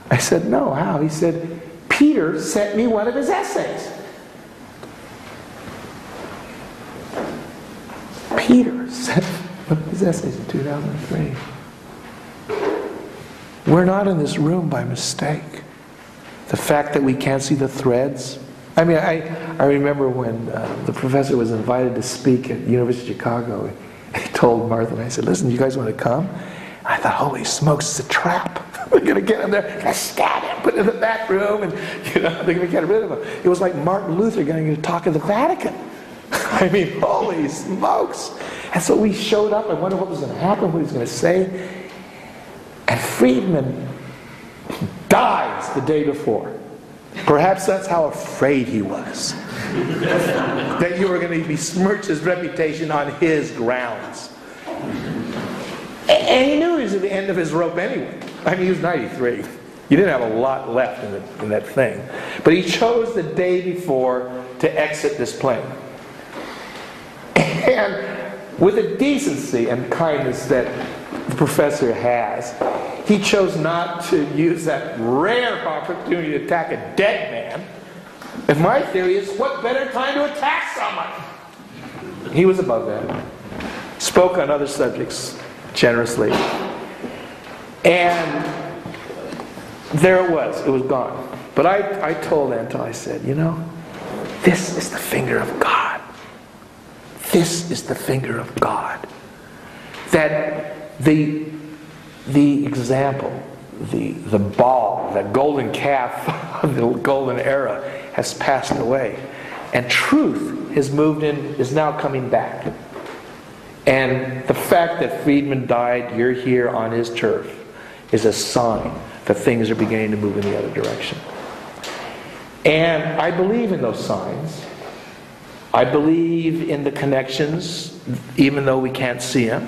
I said, no, how? He said, Peter sent me one of his essays. Peter said one of his essays in 2003. We're not in this room by mistake. The fact that we can't see the threads. I mean, I, I remember when uh, the professor was invited to speak at University of Chicago. He told Martha and I said, listen, you guys want to come? I thought, holy smokes, it's a trap. They're going to get him there, gonna stab him, put him in the back room, and you know, they're going to get rid of him. It was like Martin Luther getting to talk at the Vatican. I mean, holy smokes. And so we showed up. I wonder what was going to happen, what he was going to say. And Friedman dies the day before. Perhaps that's how afraid he was that you were going to besmirch his reputation on his grounds. And he knew he was at the end of his rope anyway. I mean, he was 93. You didn't have a lot left in, the, in that thing. But he chose the day before to exit this plane. And with the decency and kindness that the professor has, he chose not to use that rare opportunity to attack a dead man. And my theory is what better time to attack someone? He was above that. Spoke on other subjects generously. And there it was. It was gone. But I, I told Anton, I said, you know, this is the finger of God. This is the finger of God. That the, the example, the, the ball, the golden calf of the golden era has passed away. And truth has moved in, is now coming back. And the fact that Friedman died, you're here on his turf, is a sign that things are beginning to move in the other direction. And I believe in those signs. I believe in the connections, even though we can't see them.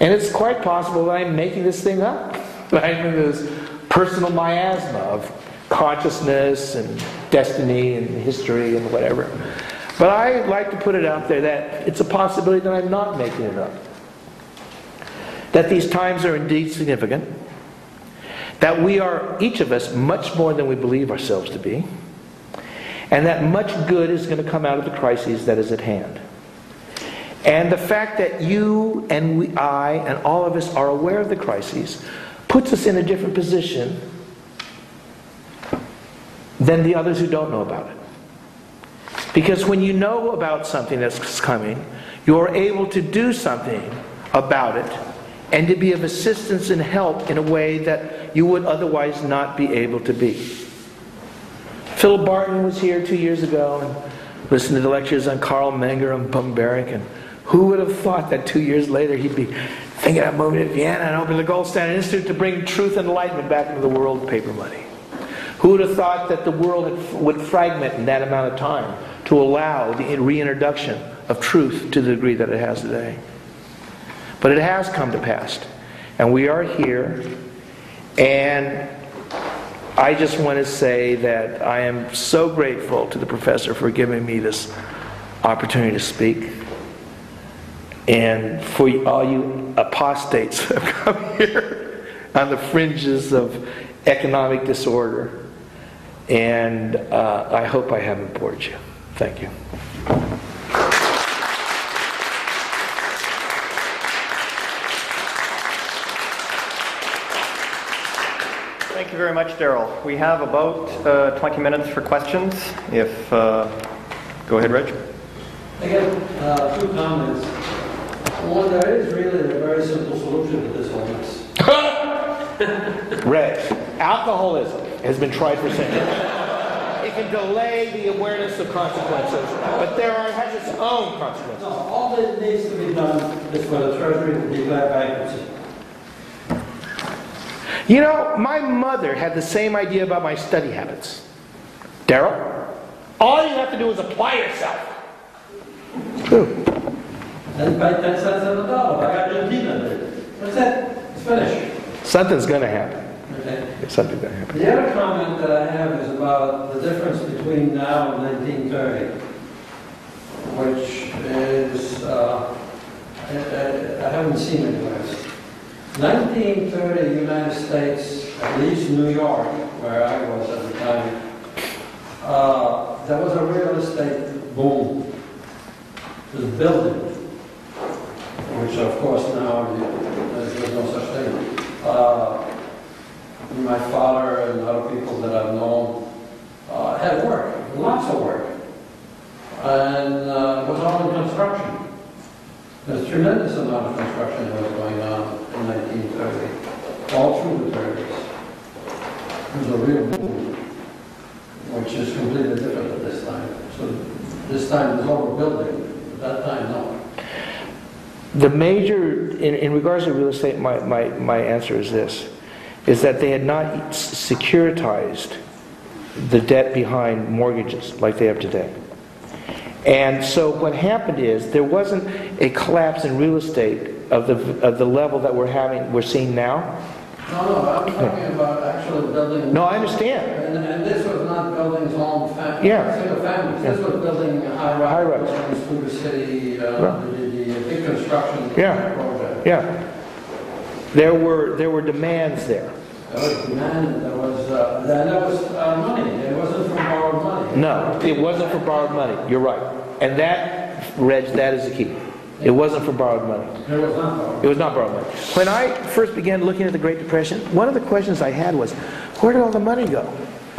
And it's quite possible that I'm making this thing up. I'm in this personal miasma of consciousness and destiny and history and whatever. But I like to put it out there that it's a possibility that I'm not making it up. That these times are indeed significant. That we are, each of us, much more than we believe ourselves to be. And that much good is going to come out of the crisis that is at hand. And the fact that you and we, I and all of us are aware of the crises puts us in a different position than the others who don't know about it. Because when you know about something that's coming, you're able to do something about it and to be of assistance and help in a way that you would otherwise not be able to be. Philip Barton was here two years ago and listened to the lectures on Carl Menger and Böhm-Bawerk, and who would have thought that two years later he'd be thinking of moving to Vienna and opening the Gold Standard Institute to bring truth and enlightenment back into the world paper money? Who would have thought that the world would fragment in that amount of time to allow the reintroduction of truth to the degree that it has today? But it has come to pass. And we are here. And I just want to say that I am so grateful to the professor for giving me this opportunity to speak. And for all you apostates that have come here on the fringes of economic disorder. And uh, I hope I haven't bored you. Thank you. Very much, Darryl. We have about uh, 20 minutes for questions. If, uh, go ahead, Rich. I got uh, two comments. One, there is really a very simple solution to this whole mess. Reg, alcoholism has been tried for centuries. It can delay the awareness of consequences, but there are, has its own consequences. No, all that needs to be done is for the Treasury to declare bankruptcy. You know, my mother had the same idea about my study habits. Darryl, all you have to do is apply yourself. True. And pay 10 cents on the dollar, I like Argentina did. That's it, it's finished. Something's going to happen. Okay? something that happened. The other comment that I have is about the difference between now and 1930, which is, uh, I I- I haven't seen it last. 1930, United States, at least New York, where I was at the time, uh, there was a real estate boom. The building, which of course now, there's no such thing. Uh, my father and other people that I've known uh, had work, lots of work. And uh, was all in construction. There's a tremendous amount of construction that was going on in 1930, all through the 30s. It was a real boom, which is completely different at this time. So this time there's overbuilding, at that time, no. The major, in, in regards to real estate, my, my, my answer is this, is that they had not securitized the debt behind mortgages like they have today. And so what happened is, there wasn't a collapse in real estate of the, of the level that we're having, we're seeing now. No, no, I'm talking about actually building. No, I understand. And, and this was not building home fam- Yeah. single families. This was building high-rise High-rise. buildings through the city, uh, Right. the, the big construction Yeah. project. Yeah. There were, there were demands there. Was uh, there was uh, money. It wasn't from money. No, it wasn't for borrowed money, you're right. And that, Reg, that is the key. It wasn't for borrowed money. It was not borrowed. It was not borrowed money. When I first began looking at the Great Depression, one of the questions I had was, where did all the money go?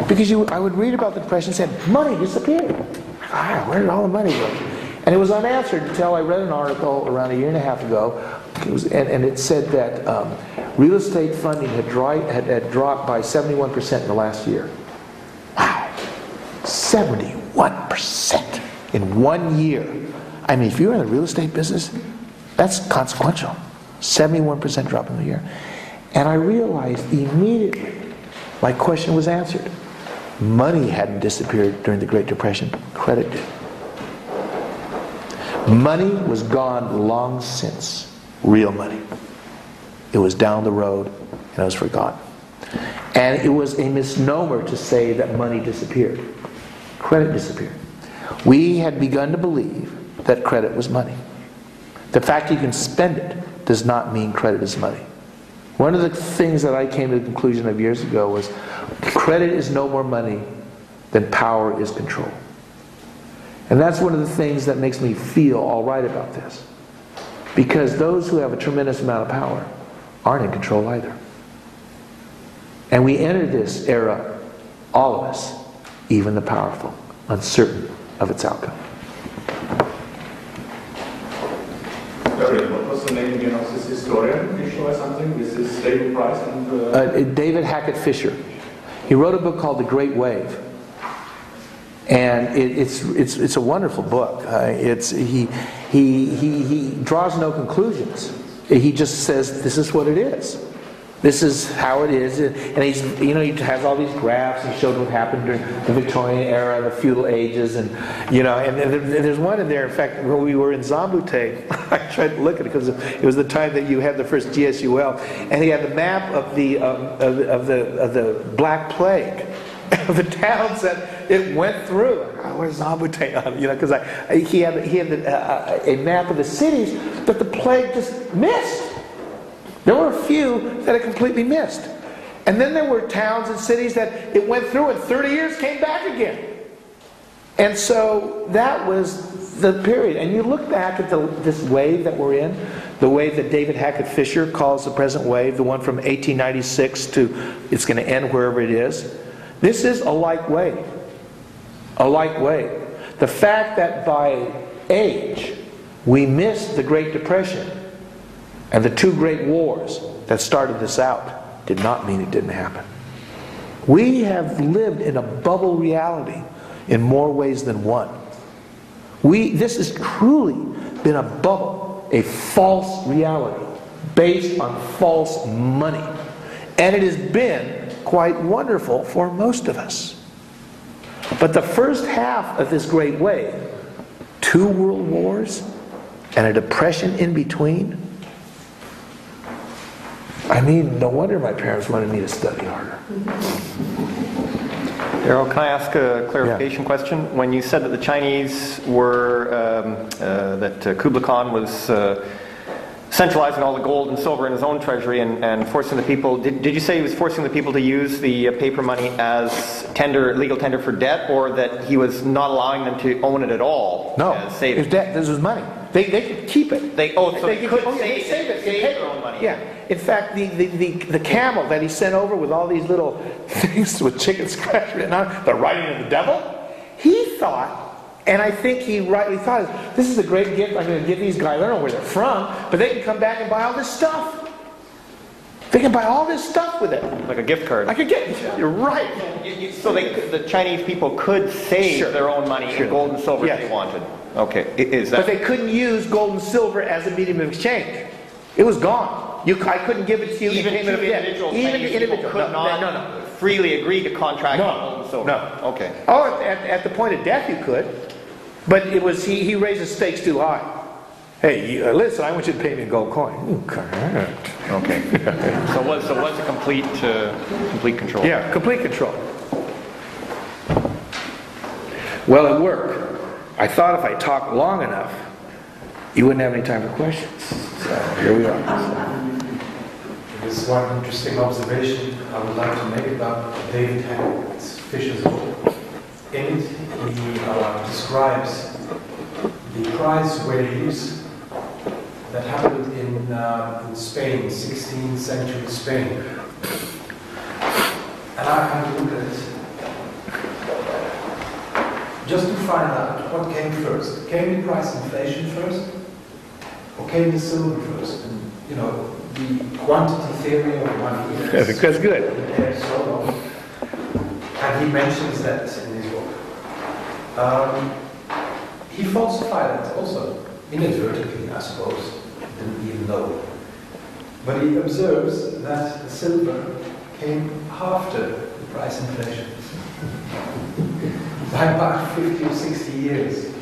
Because you, I would read about the Depression and said, money disappeared. Ah, where did all the money go? And it was unanswered until I read an article around a year and a half ago, it was, and, and it said that um, real estate funding had, dry, had, had dropped by 71% in the last year. Wow, 71% in one year. I mean, if you're in the real estate business, that's consequential. 71% drop in the year. And I realized immediately my question was answered. Money hadn't disappeared during the Great Depression, credit did. Money was gone long since, real money. It was down the road and it was forgotten. And it was a misnomer to say that money disappeared. Credit disappeared. We had begun to believe that credit was money. The fact you can spend it does not mean credit is money. One of the things that I came to the conclusion of years ago was credit is no more money than power is control. And that's one of the things that makes me feel all right about this. Because those who have a tremendous amount of power aren't in control either. And we enter this era, all of us, even the powerful, uncertain of its outcome. What was the name again of this historian? Fischer or something? This is David Price and. Uh, Uh, David Hackett Fischer. He wrote a book called The Great Wave. And it, it's, it's, it's a wonderful book. Uh, it's, he, he, he, he draws no conclusions. He just says, this is what it is. This is how it is. And he's, you know, he has all these graphs and showed what happened during the Victorian era, the feudal ages, and, you know, and, there's one in there, in fact, when we were in Szombathely, I tried to look at it because it was the time that you had the first GSUL, and he had the map of the, um, of, of the, of the Black Plague, of the towns that it went through. Oh, where's Szombathely on? You know, because he had, he had the, uh, a map of the cities that the plague just missed. There were a few that it completely missed. And then there were towns and cities that it went through and 30 years came back again. And so that was the period. And you look back at the, this wave that we're in, the wave that David Hackett Fischer calls the present wave, the one from 1896 to it's going to end wherever it is. This is a like wave. A like way. The fact that by age we missed the Great Depression and the two great wars that started this out did not mean it didn't happen. We have lived in a bubble reality in more ways than one. We, this has truly been a bubble, a false reality based on false money. And it has been quite wonderful for most of us. But the first half of this great wave, two world wars and a depression in between, I mean, no wonder my parents wanted me to study harder. Errol, can I ask a clarification question? When you said that the Chinese were, um, uh, that uh, Kublai Khan was uh, centralizing all the gold and silver in his own treasury and, and forcing the people, did, did you say he was forcing the people to use the uh, paper money as tender, legal tender for debt, or that he was not allowing them to own it at all? No, as it was savings? debt, this was money. They, they could keep it. They, oh, so they could oh, yeah, they save, save it. save They their own money? Yeah. In fact, the, the, the, the camel that he sent over with all these little things with chicken scratch written on the writing of the devil, he thought, and I think he rightly thought, this is a great gift I'm going to give these guys. I don't know where they're from, but they can come back and buy all this stuff. They can buy all this stuff with it. Like a gift card? I could get, you're right. You- you- So they, the Chinese people could save Sure. their own money Sure. in gold and silver if they wanted? Okay, I- is But they couldn't use gold and silver as a medium of exchange. It was gone. You, I couldn't give it to you in even payment two of debt. individuals, Even Chinese the people individual. could No, not no, no. freely agree to contract No, on and silver? no. Okay. Oh, at, at the point of death you could, but it was he, he raised the stakes too high. Hey, you, uh, listen, I want you to pay me a gold coin. Ooh, correct. Okay. So it was, so it was a complete, uh, complete control? Yeah, complete control. Well, it worked. I thought if I talked long enough, you wouldn't have any time for questions. So here we are. There's one interesting observation I would like to make about David Hackett's Fischer's Law. In it, he uh, describes the prize waves that happened in, uh, in Spain, 16th century Spain. And I had to look at it just to find out what came first. Came the price inflation first? Or came the silver first? And, you know, the quantity theory of money. is- That's good. so. And he mentions that in his book. Um, he falsified it also, inadvertently, I suppose, didn't even know. But he observes that the silver came after the price inflation. By about 50 or 60 years.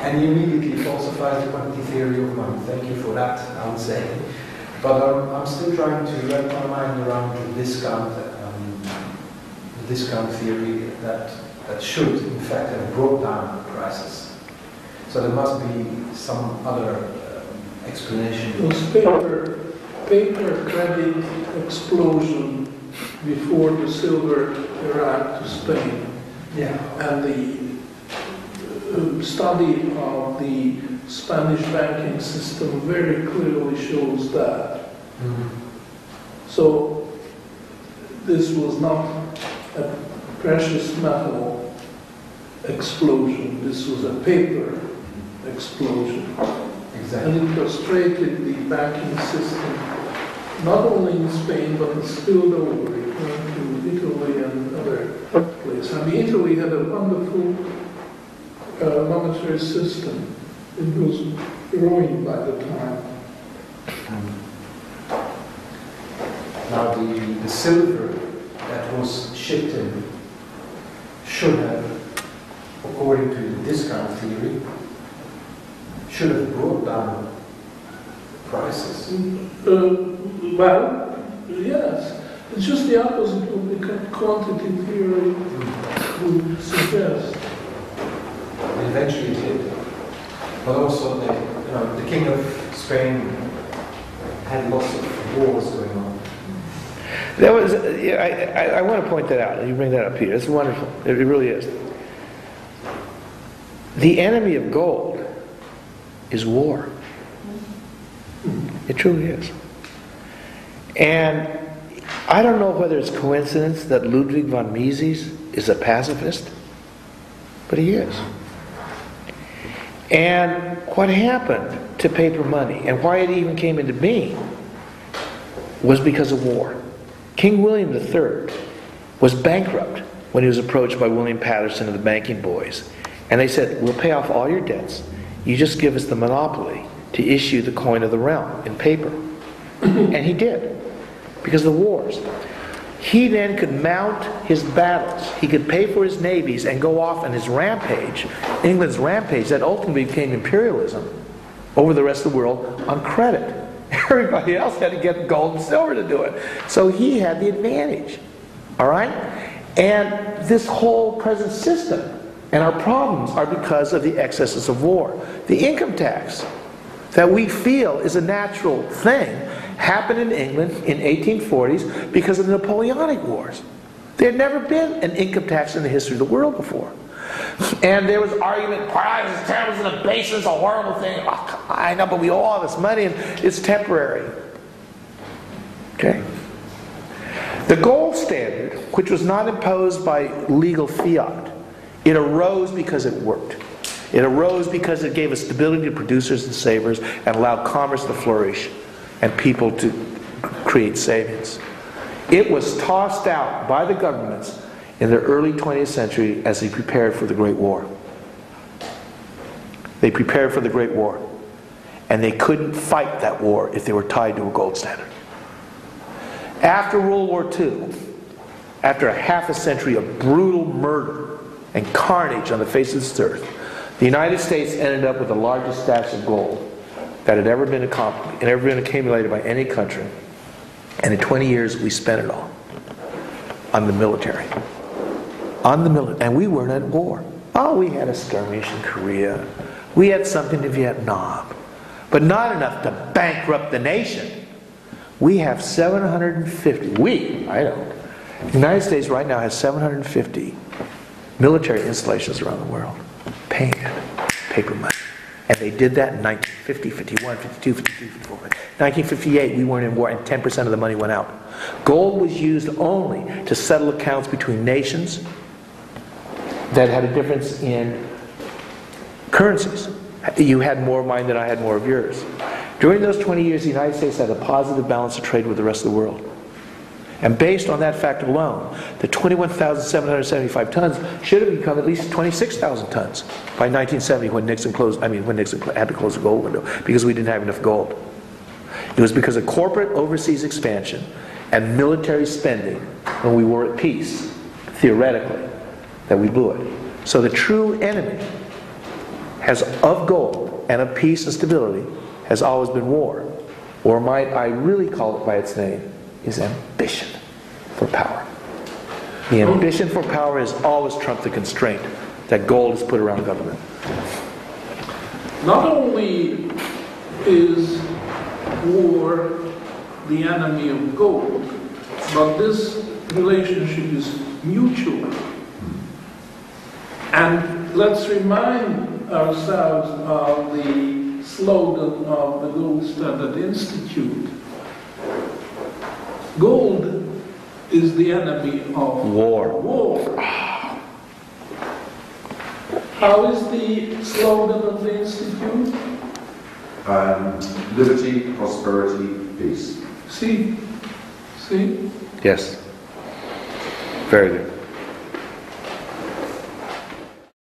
And he immediately falsifies the quantity theory of money. Thank you for that, I would say. But um, I'm still trying to wrap my mind around the discount, um, the discount theory that, that should, in fact, have brought down the prices. So there must be some other um, It explanation. was paper, paper credit explosion before the silver arrived to Spain. Yeah. And the uh, study of the Spanish banking system very clearly shows that. So this was not a precious metal explosion, this was a paper explosion. Exactly. And it frustrated the banking system, not only in Spain, but it spilled over. It went to Italy and other places. I mean, Italy had a wonderful uh, monetary system. It was growing by the time. Now, the, the silver that was shipped in should have, according to the discount theory, should have brought down prices. Uh, well, yes, it's just the opposite of the quantity theory would suggest. Eventually it did. But also, the, you know, the King of Spain had lots of wars going on. That was, yeah, I, I, I want to point that out. You bring that up here. It's wonderful. It really is. The enemy of gold is war. It truly is. And I don't know whether it's coincidence that Ludwig von Mises is a pacifist, but he is. And what happened to paper money and why it even came into being was because of war. King William III was bankrupt when he was approached by William Paterson and the banking boys. And they said, We'll pay off all your debts. You just give us the monopoly to issue the coin of the realm in paper. and he did, because of the wars. He then could mount his battles. He could pay for his navies and go off on his rampage, England's rampage, that ultimately became imperialism over the rest of the world on credit. Everybody else had to get gold and silver to do it. So he had the advantage. All right? And this whole present system and our problems are because of the excesses of war. The income tax that we feel is a natural thing happened in England in 1840s because of the Napoleonic Wars. There had never been an income tax in the history of the world before. And there was argument, prize is terrible, it's a basis, a horrible thing. Oh, I know, but we owe all this money and it's temporary. Okay? The gold standard, which was not imposed by legal fiat, it arose because it worked. It arose because it gave a stability to producers and savers and allowed commerce to flourish and people to create savings. It was tossed out by the governments in the early 20th century as they prepared for the Great War. They prepared for the Great War. And they couldn't fight that war if they were tied to a gold standard. After World War II, after a half a century of brutal murder and carnage on the face of this earth, the United States ended up with the largest stash of gold that had ever been, ever been accumulated by any country. And in 20 years, we spent it all on the military. On the military. And we weren't at war. Oh, we had a skirmish in Korea. We had something in Vietnam. But not enough to bankrupt the nation. We have 750, we, I don't. The United States right now has 750 military installations around the world. Painted, paper money. And they did that in 1950, 51, 52, 53, 54. 1958, we weren't in war, and 10% of the money went out. Gold was used only to settle accounts between nations that had a difference in currencies. You had more of mine than I had more of yours. During those 20 years, the United States had a positive balance of trade with the rest of the world. And based on that fact alone, the 21,775 tons should have become at least 26,000 tons by 1970 when Nixon closed, I mean, when Nixon had to close the gold window because we didn't have enough gold. It was because of corporate overseas expansion and military spending when we were at peace, theoretically, that we blew it. So the true enemy has of gold and of peace and stability has always been war. Or might I really call it by its name, is ambition for power. The ambition for power has always trumped the constraint that gold has put around government. Not only is war the enemy of gold, but this relationship is mutual. And let's remind ourselves of the slogan of the Gold Standard Institute. Gold is the enemy of War. war. How is the slogan of the Institute? Um, liberty, prosperity, peace. See, see, Yes. Very good.